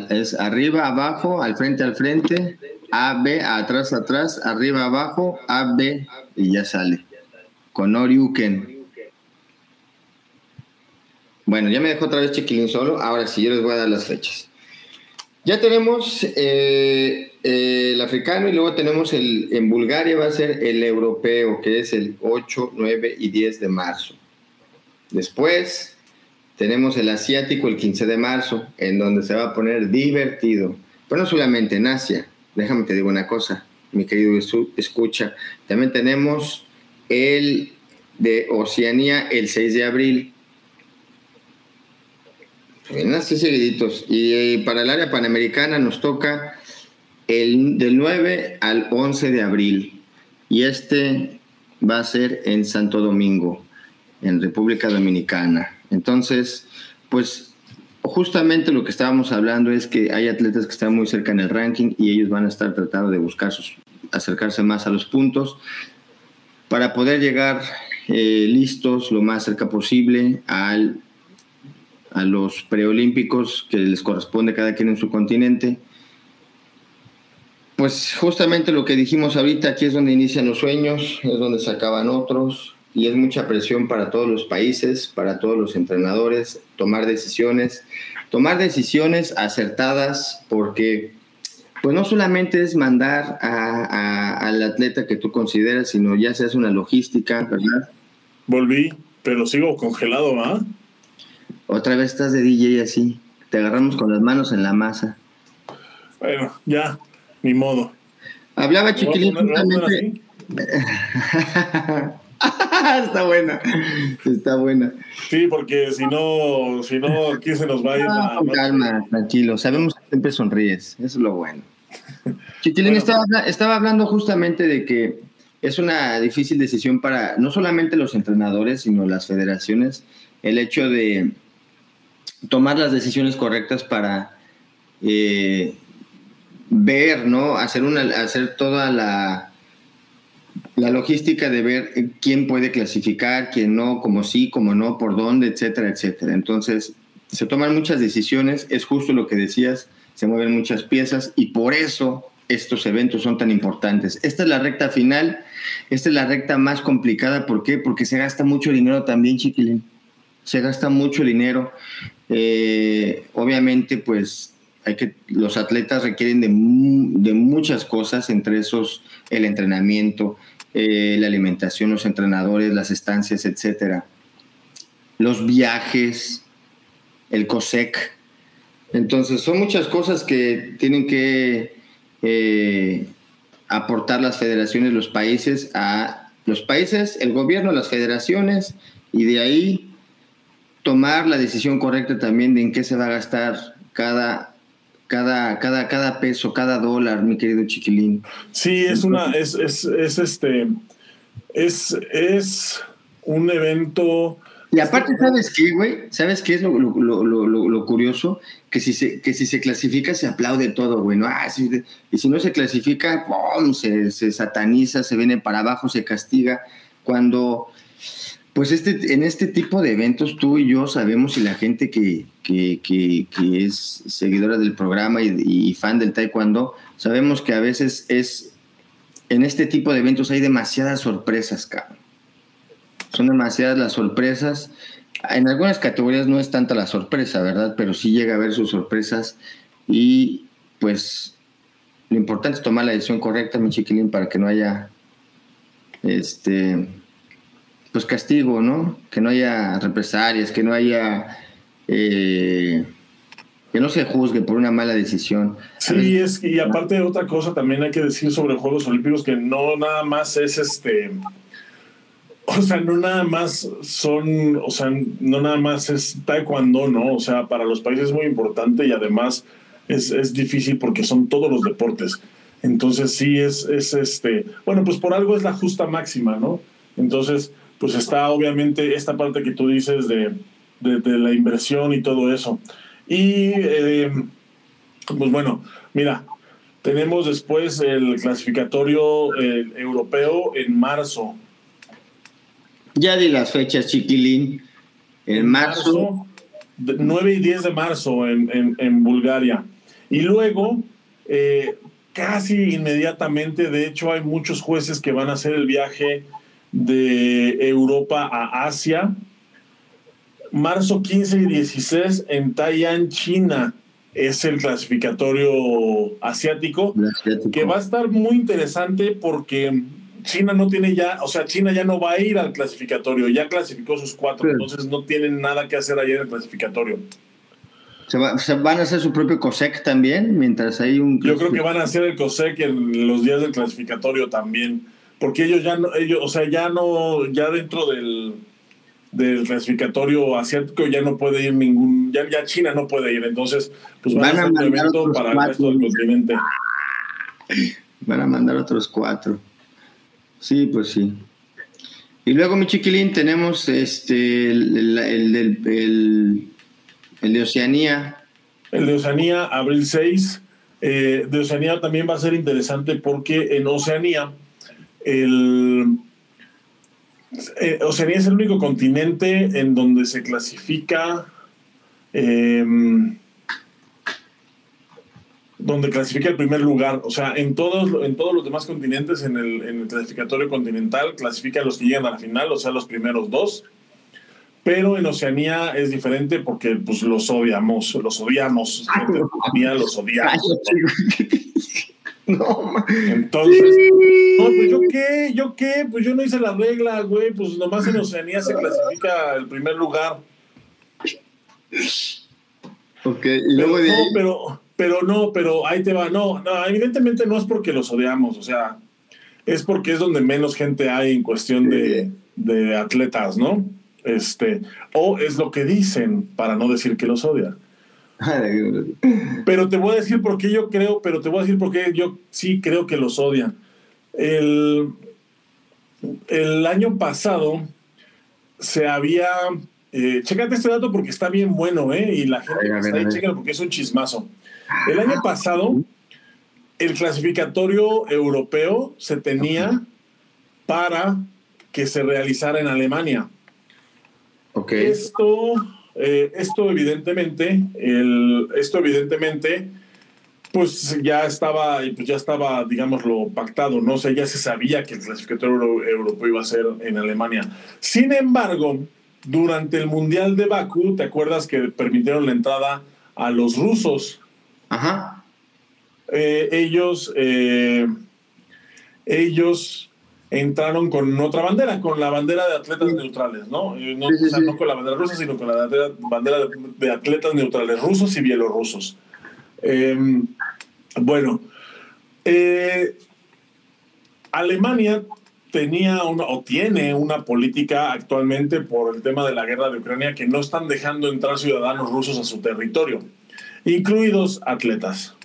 es arriba, abajo, al frente, al frente, A, B, atrás, atrás, arriba, abajo, A, B, y ya sale. Con Oriuken. Bueno, ya me dejó otra vez Chiquilín solo. Ahora sí, yo les voy a dar las fechas. Ya tenemos eh, el africano y luego tenemos el, en Bulgaria va a ser el europeo, que es el 8, 9 y 10 de marzo. Después tenemos el asiático el 15 de marzo, en donde se va a poner divertido. Pero no solamente en Asia, déjame te digo una cosa, mi querido escucha, también tenemos el de Oceanía el 6 de abril, Bien, así seguiditos. Y eh, para el área panamericana nos toca el, del 9 al 11 de abril. Y este va a ser en Santo Domingo, en República Dominicana. Entonces, pues justamente lo que estábamos hablando es que hay atletas que están muy cerca en el ranking y ellos van a estar tratando de buscar sus, acercarse más a los puntos para poder llegar eh, listos lo más cerca posible al a los preolímpicos que les corresponde cada quien en su continente. Pues justamente lo que dijimos ahorita, aquí es donde inician los sueños, es donde se acaban otros y es mucha presión para todos los países, para todos los entrenadores, tomar decisiones, tomar decisiones acertadas porque pues no solamente es mandar al atleta que tú consideras, sino ya se hace una logística, ¿verdad? Volví, pero sigo congelado, ¿ah? Otra vez estás de DJ así. Te agarramos con las manos en la masa. Bueno, ya, ni modo. Hablaba Chiquilín justamente. está buena, está buena. Sí, porque si no, si no, aquí se nos va a ir. No, calma, tranquilo. Sabemos que siempre sonríes, eso es lo bueno. Chiquilín estaba, estaba hablando justamente de que es una difícil decisión para no solamente los entrenadores, sino las federaciones, el hecho de tomar las decisiones correctas para eh, ver, ¿no? Hacer, una, hacer toda la, la logística de ver quién puede clasificar, quién no, como sí, como no, por dónde, etcétera, etcétera. Entonces, se toman muchas decisiones, es justo lo que decías, se mueven muchas piezas y por eso estos eventos son tan importantes. Esta es la recta final, esta es la recta más complicada, ¿por qué? Porque se gasta mucho dinero también, chiquilín. Se gasta mucho dinero. Eh, obviamente, pues hay que, los atletas requieren de, de muchas cosas, entre esos el entrenamiento, eh, la alimentación, los entrenadores, las estancias, etcétera. Los viajes, el COSEC. Entonces, son muchas cosas que tienen que eh, aportar las federaciones, los países, a los países, el gobierno, las federaciones, y de ahí tomar la decisión correcta también de en qué se va a gastar cada, cada, cada, cada peso, cada dólar, mi querido chiquilín. Sí, es una, es, es, es este, es, es un evento y aparte, ¿sabes qué, güey? ¿Sabes qué es lo, lo, curioso? Que si, se, que si se clasifica, se aplaude todo, güey. Ah, y si no se clasifica, ¡pum! Se, se, sataniza, se viene para abajo, se castiga. Cuando, pues este, en este tipo de eventos, tú y yo sabemos y la gente que, que, que, es seguidora del programa y, y fan del taekwondo, sabemos que a veces es, en este tipo de eventos hay demasiadas sorpresas, cabrón son demasiadas las sorpresas. En algunas categorías no es tanta la sorpresa, ¿verdad? Pero sí llega a haber sus sorpresas y pues lo importante es tomar la decisión correcta, mi chiquilín, para que no haya este pues castigo, ¿no? Que no haya represalias, que no haya eh, que no se juzgue por una mala decisión. Sí, es y aparte de otra cosa también hay que decir sobre Juegos Olímpicos que no nada más es este o sea, no nada más son, o sea, no nada más es taekwondo, ¿no? O sea, para los países es muy importante y además es, es difícil porque son todos los deportes. Entonces sí es, es este, bueno, pues por algo es la justa máxima, ¿no? Entonces, pues está obviamente esta parte que tú dices de, de, la inversión y todo eso. Y, eh, pues bueno, mira, tenemos después el clasificatorio eh, europeo en marzo. Ya di las fechas, chiquilín. En marzo. 9 y 10 de marzo en, Bulgaria. Y luego, eh, casi inmediatamente, de hecho, hay muchos jueces que van a hacer el viaje de Europa a Asia. Marzo 15 y 16 en Taiyan, China. Es el clasificatorio asiático, asiático, que va a estar muy interesante porque China no tiene ya, o sea, China ya no va a ir al clasificatorio, ya clasificó sus cuatro, entonces no tienen nada que hacer allá en el clasificatorio. ¿Se, van a hacer su propio COSEC también mientras hay un... Yo creo que van a hacer el COSEC en los días del clasificatorio también, porque ellos ya no, ellos, o sea, ya no, ya dentro del, del clasificatorio asiático ya no puede ir ningún, ya, ya China no puede ir, entonces pues van, a un evento para el resto del continente. Van a mandar otros cuatro. Sí, pues sí. Y luego, mi chiquilín, tenemos este el, el, de Oceanía. El de Oceanía, abril 6. Eh, de Oceanía también va a ser interesante porque en Oceanía, el, eh, Oceanía es el único continente en donde se clasifica eh, donde clasifica el primer lugar. O sea, en todos, en todos los demás continentes, en el, en el clasificatorio continental, clasifica a los que llegan a la final, o sea, los primeros dos. Pero en Oceanía es diferente porque pues los odiamos, los odiamos. Gente Oceanía los odiamos. No, Entonces, no, pues yo qué, yo qué, pues yo no hice la regla, güey, pues nomás en Oceanía se clasifica el primer lugar. Ok, y luego de No, pero, pero no, pero ahí te va. No, no, evidentemente no es porque los odiamos, o sea, es porque es donde menos gente hay en cuestión de, de atletas, ¿no? Este, o es lo que dicen para no decir que los odian. Pero te voy a decir por qué yo creo, pero te voy a decir por qué yo sí creo que los odian. El, el año pasado se había. Eh, chécate este dato porque está bien bueno, ¿eh? Y la gente está ahí, chécalo porque es un chismazo. El año pasado, el clasificatorio europeo se tenía para que se realizara en Alemania. Okay. Esto, eh, esto evidentemente, el, esto evidentemente pues ya estaba, pues ya estaba, digámoslo, pactado, ¿no? sé, ya se sabía que el clasificatorio europeo iba a ser en Alemania. Sin embargo, durante el Mundial de Bakú, ¿te acuerdas que permitieron la entrada a los rusos? Ajá. Eh, ellos, eh, ellos entraron con otra bandera, con la bandera de atletas neutrales, ¿no? No, o sea, no con la bandera rusa, sino con la bandera de atletas neutrales rusos y bielorrusos. Em, bueno, eh, Alemania tenía una, o tiene una política actualmente por el tema de la guerra de Ucrania que no están dejando entrar ciudadanos rusos a su territorio, incluidos atletas.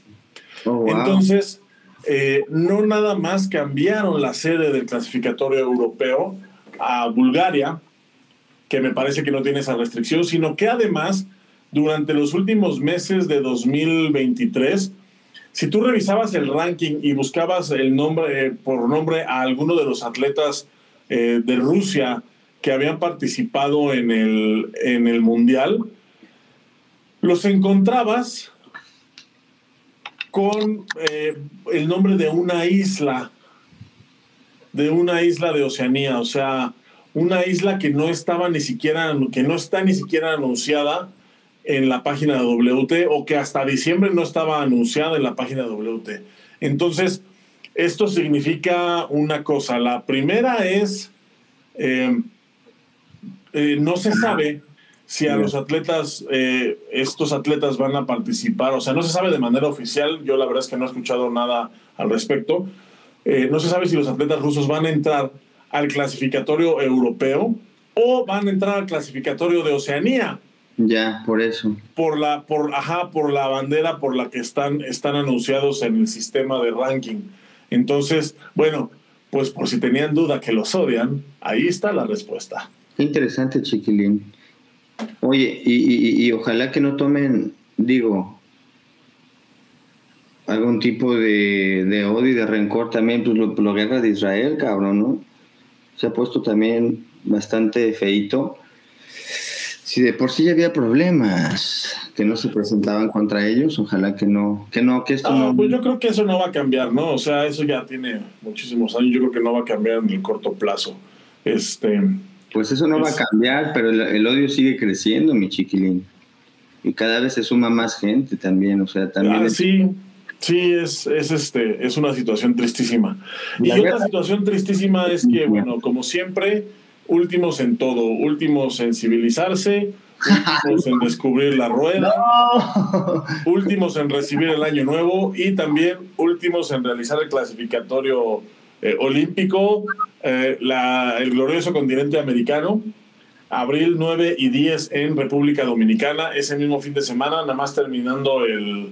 Oh, Entonces, eh, no nada más cambiaron la sede del clasificatorio europeo a Bulgaria, que me parece que no tiene esa restricción, sino que además durante los últimos meses de 2023, si tú revisabas el ranking y buscabas el nombre eh, por nombre a alguno de los atletas eh, de Rusia que habían participado en el, en el Mundial, los encontrabas con eh, el nombre de una isla, de una isla de Oceanía, o sea, una isla que no estaba ni siquiera, que no está ni siquiera anunciada en la página de WT o que hasta diciembre no estaba anunciada en la página de WT. Entonces, esto significa una cosa. La primera es, eh, eh, no se sabe si a los atletas, eh, estos atletas van a participar, o sea, no se sabe de manera oficial, yo la verdad es que no he escuchado nada al respecto, no se sabe si los atletas rusos van a entrar al clasificatorio europeo o van a entrar al clasificatorio de Oceanía. Ya, por eso. Por la, por, ajá, por la bandera por la que están, están anunciados en el sistema de ranking. Entonces, bueno, pues por si tenían duda que los odian, ahí está la respuesta. Qué interesante, chiquilín. Oye, y, y, ojalá que no tomen, digo, algún tipo de, de odio y de rencor también, pues lo, la guerra de Israel, cabrón, ¿no? Se ha puesto también bastante feito si de por sí ya había problemas que no se presentaban contra ellos, ojalá que no, que no, que esto no, Pues yo creo que eso no va a cambiar, ¿no? O sea, eso ya tiene muchísimos años, yo creo que no va a cambiar en el corto plazo. Este, pues eso no va a cambiar, pero el, odio sigue creciendo, mi chiquilín. Y cada vez se suma más gente también, o sea, también... Ah, sí, sí, es, es, este, es una situación tristísima. Y otra situación tristísima es que, bueno, como siempre últimos en todo, últimos en civilizarse, últimos en descubrir la rueda, últimos en recibir el año nuevo y también últimos en realizar el clasificatorio eh, olímpico, eh, el glorioso continente americano. Abril 9 y 10 en República Dominicana, ese mismo fin de semana, nada más terminando el,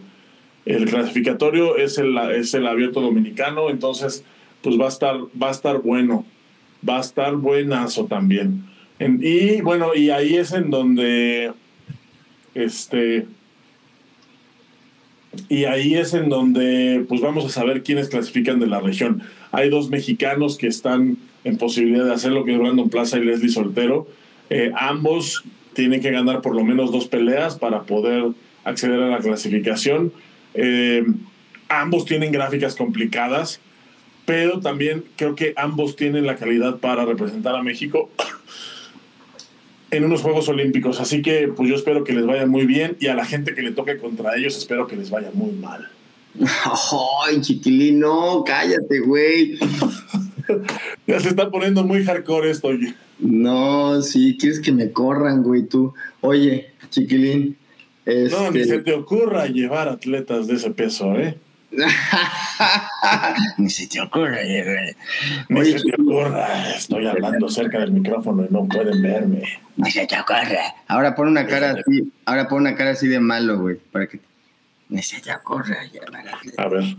el clasificatorio, es el, es el abierto dominicano, entonces pues va a estar, va a estar bueno va a estar buenazo también. y bueno, y ahí es en donde, este, y ahí es en donde, pues vamos a saber quiénes clasifican de la región. Hay dos mexicanos que están en posibilidad de hacerlo, que es Brandon Plaza y Leslie Soltero. Eh, ambos tienen que ganar por lo menos dos peleas para poder acceder a la clasificación. Eh, ambos tienen gráficas complicadas pero también creo que ambos tienen la calidad para representar a México en unos Juegos Olímpicos. Así que pues yo espero que les vaya muy bien y a la gente que le toque contra ellos espero que les vaya muy mal. Ay, chiquilín, no, cállate, güey. ya se está poniendo muy hardcore esto, oye. No, sí, quieres que me corran, güey, tú. Oye, chiquilín. No, ni este se te ocurra llevar atletas de ese peso, ¿eh? Ni se te ocurre. Ni se te ocurra. Estoy hablando cerca del micrófono y no pueden verme. Ni se te ocurre. Ahora pon una cara así. Ahora pon una cara así de malo, güey. Para que. Ni se te ocurra. A ver.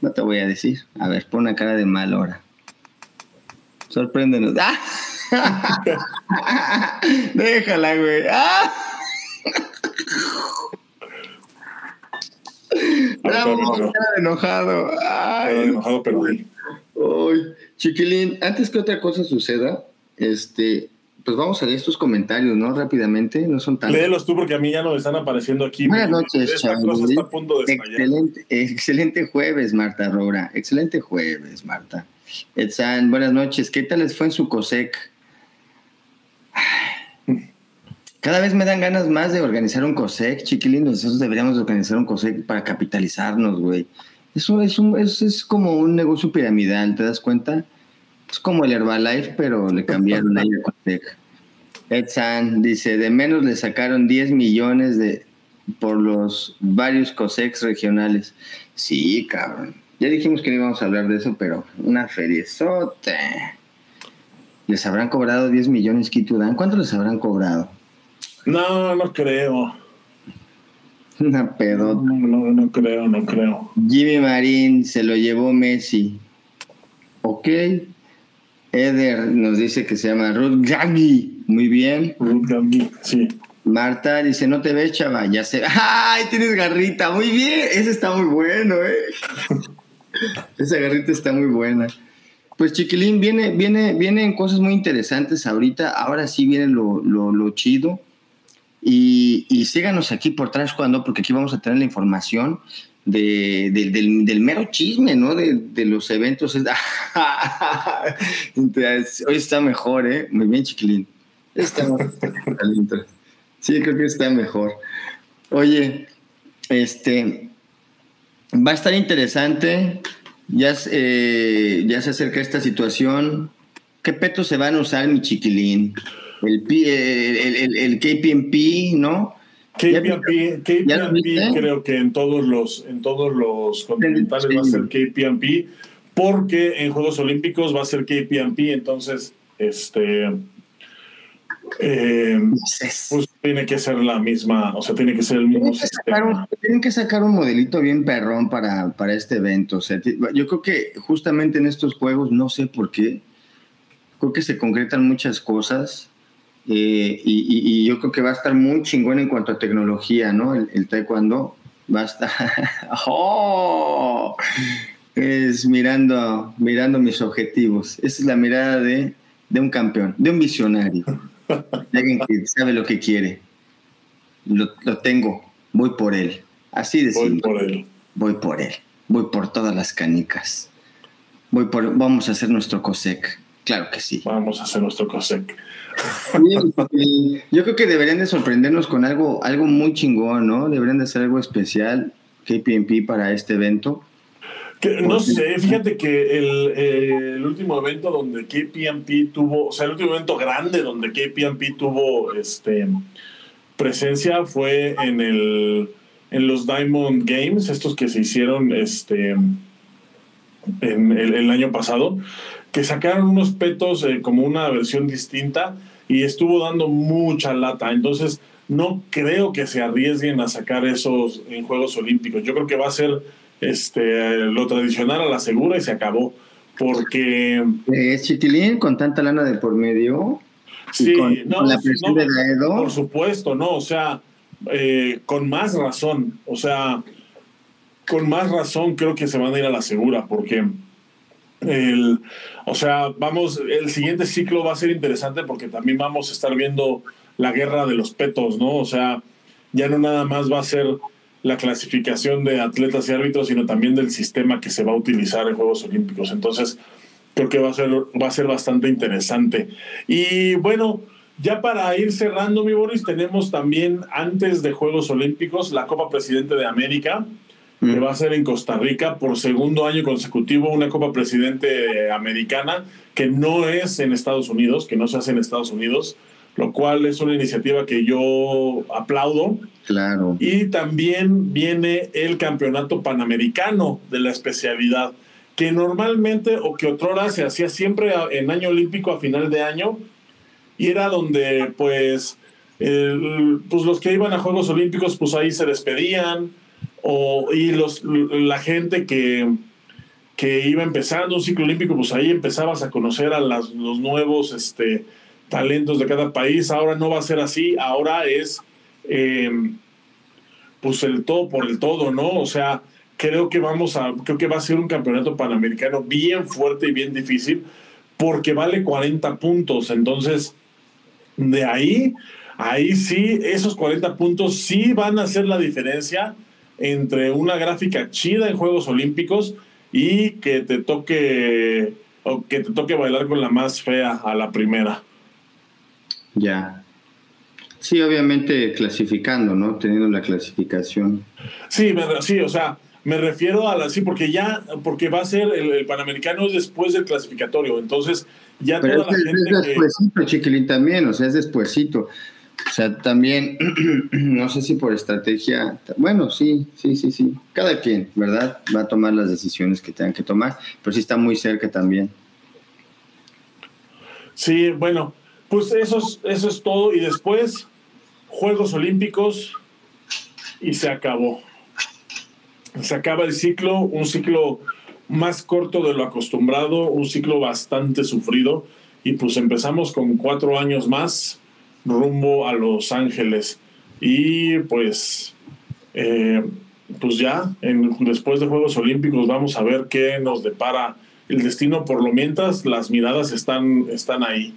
No te voy a decir. A ver, pon una cara de malo ahora. Sorpréndenos. Déjala, güey. ¡Ah! Bravo, enojado. Ay, enojado, pero Chiquilín, antes que otra cosa suceda, este, pues vamos a leer estos comentarios, ¿no? Rápidamente, no son tan... Léelos tú porque a mí ya no me están apareciendo aquí. Buenas noches, excelente, excelente jueves, Marta Rora. Excelente jueves, Marta. Etzan, buenas noches. ¿Qué tal les fue en su COSEC? Cada vez me dan ganas más de organizar un COSEC, chiquilinos. Nosotros deberíamos organizar un COSEC para capitalizarnos, güey. Eso es, un, es como un negocio piramidal, ¿te das cuenta? Es como el Herbalife, pero le cambiaron ahí el COSEC. Ed San dice, de menos le sacaron 10 millones de por los varios COSECs regionales. Sí, cabrón. Ya dijimos que no íbamos a hablar de eso, pero una feriezote. ¿Les habrán cobrado 10 millones Dan? ¿Cuánto les habrán cobrado? No, no creo. Una pedota. No, no, no creo, no creo. Jimmy Marín se lo llevó Messi. Ok. Eder nos dice que se llama Ruth Gaggi. Muy bien. Ruth sí. Marta dice, no te ves, chava, ya sé. ¡Ay, tienes garrita! Muy bien, ese está muy bueno, ¿eh? Esa garrita está muy buena. Pues Chiquilín, viene, viene, vienen cosas muy interesantes ahorita. Ahora sí viene lo, lo, chido. Y, y, síganos aquí por Trash Cuando, porque aquí vamos a tener la información de, del, mero chisme, ¿no? De, los eventos. Hoy está mejor, ¿eh? Muy bien, Chiquilín. Está Sí, creo que está mejor. Oye, este, Va a estar interesante. Ya, eh, ya se acerca esta situación. ¿Qué petos se van a usar, mi chiquilín? El, el, el, KPMP, ¿no? KPMP, KPMP creo que en todos los, en todos los continentales va a ser KPMP, porque en Juegos Olímpicos va a ser KPMP, entonces, este eh, pues tiene que ser la misma, o sea, tiene que ser el mismo tienen sistema. tienen que sacar un modelito bien perrón para, para este evento. O sea, yo creo que justamente en estos juegos, no sé por qué, creo que se concretan muchas cosas eh, y, yo creo que va a estar muy chingón en cuanto a tecnología, ¿no? El, taekwondo va a estar... ¡Oh! Es mirando, mirando mis objetivos. Esa es la mirada de, de un campeón, de un visionario alguien que sabe lo que quiere. Lo, tengo, voy por él. Así de Voy por él. Voy por él. Voy por todas las canicas. Voy por, vamos a hacer nuestro COSEC. Claro que sí. Vamos a hacer nuestro COSEC. yo creo que deberían de sorprendernos con algo, algo muy chingón, ¿no? Deberían de hacer algo especial KPMP para este evento no sé, fíjate que el, último evento donde KPMP tuvo, o sea, el último evento grande donde KPMP tuvo este, presencia fue en, el, en los Diamond Games, estos que se hicieron este, en el, año pasado, que sacaron unos petos eh, como una versión distinta y estuvo dando mucha lata. Entonces, no creo que se arriesguen a sacar esos en Juegos Olímpicos. Yo creo que va a ser este, lo tradicional a la segura y se acabó. Porque. ¿Es chiquilín con tanta lana de por medio? Sí, no, la presión de la Por supuesto, no, o sea, eh, con más razón, o sea, con más razón creo que se van a ir a la segura, porque el, o sea, vamos, el siguiente ciclo va a ser interesante porque también vamos a estar viendo la guerra de los petos, ¿no? O sea, ya no nada más va a ser la clasificación de atletas y árbitros, sino también del sistema que se va a utilizar en Juegos Olímpicos. Entonces, creo que va a ser, va a ser bastante interesante. Y bueno, ya para ir cerrando, mi Boris, tenemos también antes de Juegos Olímpicos la Copa Presidente de América, que mm. va a ser en Costa Rica por segundo año consecutivo, una Copa Presidente americana que no es en Estados Unidos, que no se hace en Estados Unidos, lo cual es una iniciativa que yo aplaudo. Claro. Y también viene el campeonato panamericano de la especialidad, que normalmente o que otrora se hacía siempre en año olímpico a final de año, y era donde pues, pues los que iban a Juegos Olímpicos pues ahí se despedían, o, y los, la gente que, que iba empezando un ciclo olímpico, pues ahí empezabas a conocer a las, los nuevos este, talentos de cada país. Ahora no va a ser así, ahora es eh, pues el todo por el todo, ¿no? O sea, creo que vamos a, creo que va a ser un campeonato panamericano bien fuerte y bien difícil porque vale 40 puntos. Entonces, de ahí, ahí sí, esos 40 puntos sí van a hacer la diferencia entre una gráfica chida en Juegos Olímpicos y que te toque o que te toque bailar con la más fea a la primera. Ya. Sí, obviamente clasificando, ¿no? Teniendo la clasificación. Sí, sí, o sea, me refiero a la sí, porque ya, porque va a ser el, Panamericano después del clasificatorio, entonces ya toda la gente. Es despuésito, Chiquilín, también, o sea, es despuésito. O sea, también, no sé si por estrategia, bueno, sí, sí, sí, sí. Cada quien, ¿verdad? Va a tomar las decisiones que tengan que tomar, pero sí está muy cerca también. Sí, bueno, pues eso es, eso es todo. Y después, Juegos Olímpicos y se acabó. Se acaba el ciclo, un ciclo más corto de lo acostumbrado, un ciclo bastante sufrido. Y pues empezamos con cuatro años más rumbo a Los Ángeles. Y pues, eh, pues ya, en, después de Juegos Olímpicos, vamos a ver qué nos depara el destino. Por lo mientras, las miradas están, están ahí.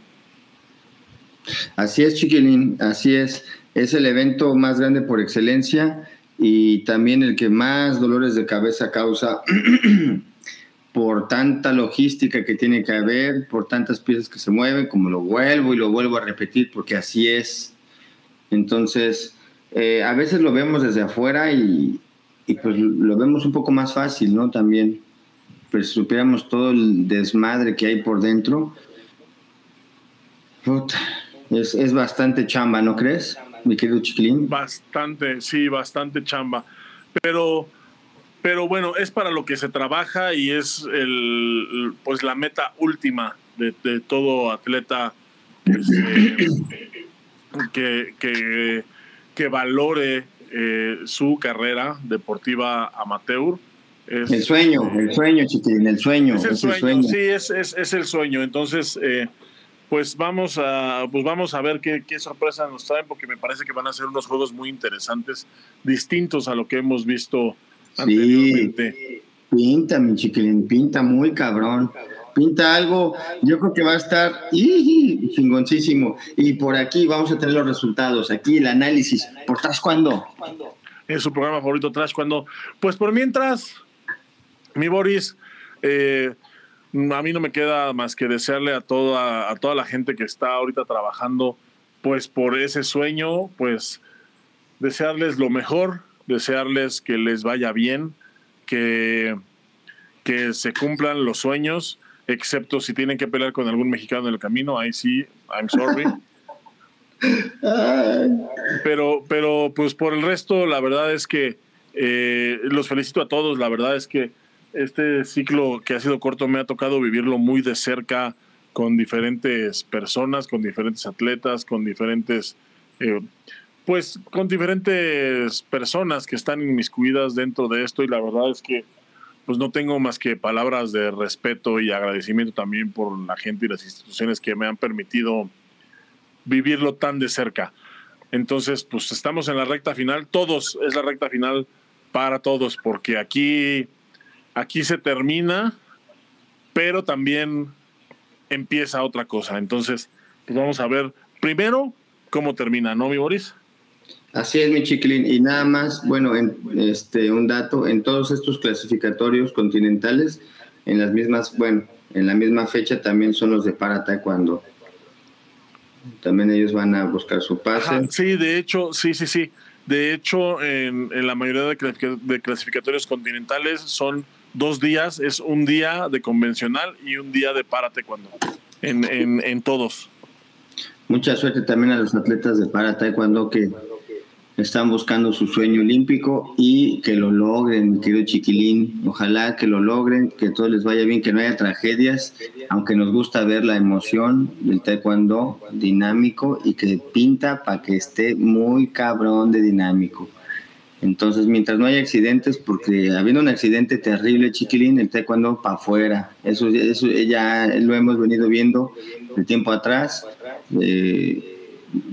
Así es, Chiquilín, así es. Es el evento más grande por excelencia y también el que más dolores de cabeza causa por tanta logística que tiene que haber, por tantas piezas que se mueven, como lo vuelvo y lo vuelvo a repetir, porque así es. Entonces, eh, a veces lo vemos desde afuera y, pues lo vemos un poco más fácil, ¿no? También, pues si todo el desmadre que hay por dentro, es, es bastante chamba, ¿no crees, mi querido Chiquilín? Bastante, sí, bastante chamba. Pero pero bueno, es para lo que se trabaja y es el, pues la meta última de, todo atleta que, que, valore eh, su carrera deportiva amateur. el sueño, el sueño, chiquitín, el sueño. Es el, sueño, sí, es, es, es, el sueño. Entonces, eh, pues vamos a, pues vamos a ver qué, qué sorpresa nos traen, porque me parece que van a ser unos juegos muy interesantes, distintos a lo que hemos visto Sí, pinta, mi chiquilín, pinta muy cabrón. Pinta algo, yo creo que va a estar chingoncísimo. Y por aquí vamos a tener los resultados, aquí el análisis. ¿Por tras cuándo? Es su programa favorito, tras cuando. Pues por mientras, mi Boris, eh, a mí no me queda más que desearle a toda, a toda la gente que está ahorita trabajando, pues por ese sueño, pues desearles lo mejor, desearles que les vaya bien, que, que se cumplan los sueños, excepto si tienen que pelear con algún mexicano en el camino, ahí sí, I'm sorry. pero, pero pues por el resto, la verdad es que eh, los felicito a todos, la verdad es que este ciclo que ha sido corto me ha tocado vivirlo muy de cerca con diferentes personas, con diferentes atletas, con diferentes eh, pues con diferentes personas que están inmiscuidas dentro de esto y la verdad es que pues no tengo más que palabras de respeto y agradecimiento también por la gente y las instituciones que me han permitido vivirlo tan de cerca. Entonces, pues estamos en la recta final, todos es la recta final para todos porque aquí aquí se termina, pero también empieza otra cosa. Entonces, pues vamos a ver primero cómo termina, ¿no, mi Boris? Así es, mi chiquilín. Y nada más, bueno, en, este, un dato, en todos estos clasificatorios continentales, en las mismas, bueno, en la misma fecha también son los de para taekwondo. También ellos van a buscar su pase. sí, de hecho, sí, sí, sí. De hecho, en, la mayoría de, clasificatorios continentales son dos días, es un día de convencional y un día de para taekwondo, en, en, en todos. Mucha suerte también a los atletas de para taekwondo que están buscando su sueño olímpico y que lo logren, mi querido chiquilín. Ojalá que lo logren, que todo les vaya bien, que no haya tragedias, aunque nos gusta ver la emoción del taekwondo dinámico y que pinta para que esté muy cabrón de dinámico. Entonces, mientras no haya accidentes, porque habiendo un accidente terrible, chiquilín, el taekwondo para afuera. Eso, eso ya lo hemos venido viendo de tiempo atrás. Eh,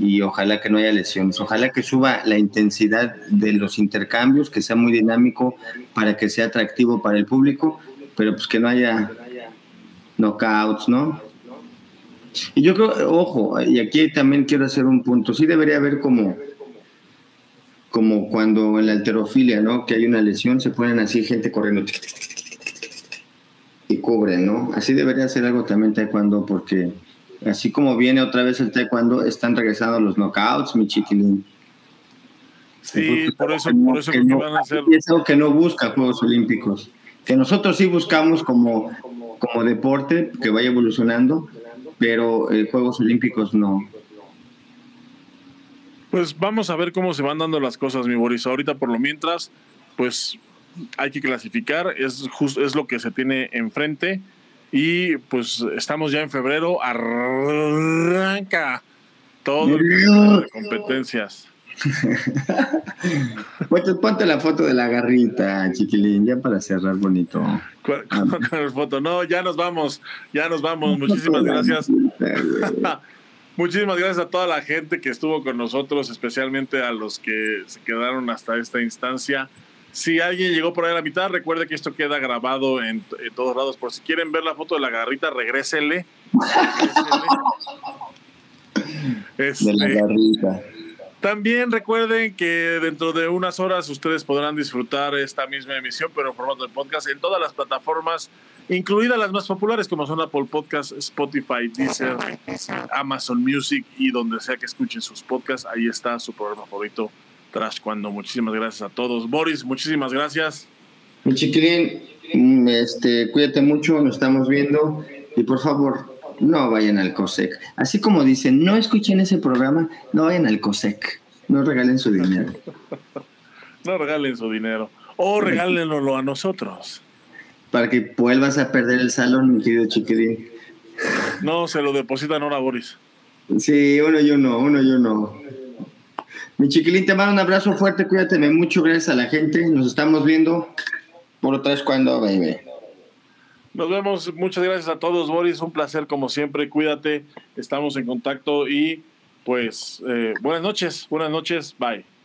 y ojalá que no haya lesiones. Ojalá que suba la intensidad de los intercambios, que sea muy dinámico para que sea atractivo para el público, pero pues que no haya knockouts, ¿no? Y yo creo, ojo, y aquí también quiero hacer un punto, sí debería haber como, como cuando en la alterofilia, ¿no? Que hay una lesión, se ponen así gente corriendo y cubren, ¿no? Así debería ser algo también taekwondo, porque así como viene otra vez el taekwondo, están regresando los knockouts, mi chiquilín. Sí, por eso, por eso que, van a hacer. Es algo que no busca Juegos Olímpicos. Que nosotros sí buscamos como, como deporte que vaya evolucionando, pero eh, Juegos Olímpicos no. Pues vamos a ver cómo se van dando las cosas, mi Boris. Ahorita, por lo mientras, pues hay que clasificar, es, es lo que se tiene enfrente. Y pues estamos ya en febrero, arranca todo el de competencias. ponte, la foto de la garrita, chiquilín, ya para cerrar bonito. Con, foto. No, ya nos vamos, ya nos vamos. Muchísimas gracias. Muchísimas gracias a toda la gente que estuvo con nosotros, especialmente a los que se quedaron hasta esta instancia. Si alguien llegó por ahí a la mitad, recuerde que esto queda grabado en, todos lados. Por si quieren ver la foto de la garrita, regrésele. de la este, garrita. También recuerden que dentro de unas horas ustedes podrán disfrutar esta misma emisión, pero en formato de podcast en todas las plataformas, incluidas las más populares como son Apple Podcasts, Spotify, Deezer, Amazon Music y donde sea que escuchen sus podcasts. Ahí está su programa favorito, Trash Cuando. Muchísimas gracias a todos. Boris, muchísimas gracias. Mi chiquilín, mm, este, cuídate mucho, nos estamos viendo y por favor, no vayan al COSEC. Así como dicen, no escuchen ese programa, no vayan al COSEC. No regalen su dinero. no regalen su dinero. O regálenlo a nosotros. Para que vuelvas a perder el salón, mi querido chiquilín. No, se lo depositan ahora, Boris. Sí, uno y uno, uno y uno. Mi chiquilín, te mando un abrazo fuerte, cuídate mucho, gracias a la gente. Nos estamos viendo por otra vez cuando, baby. Nos vemos. Muchas gracias a todos, Boris. Un placer como siempre. Cuídate. Estamos en contacto y pues eh, buenas noches. Buenas noches. Bye.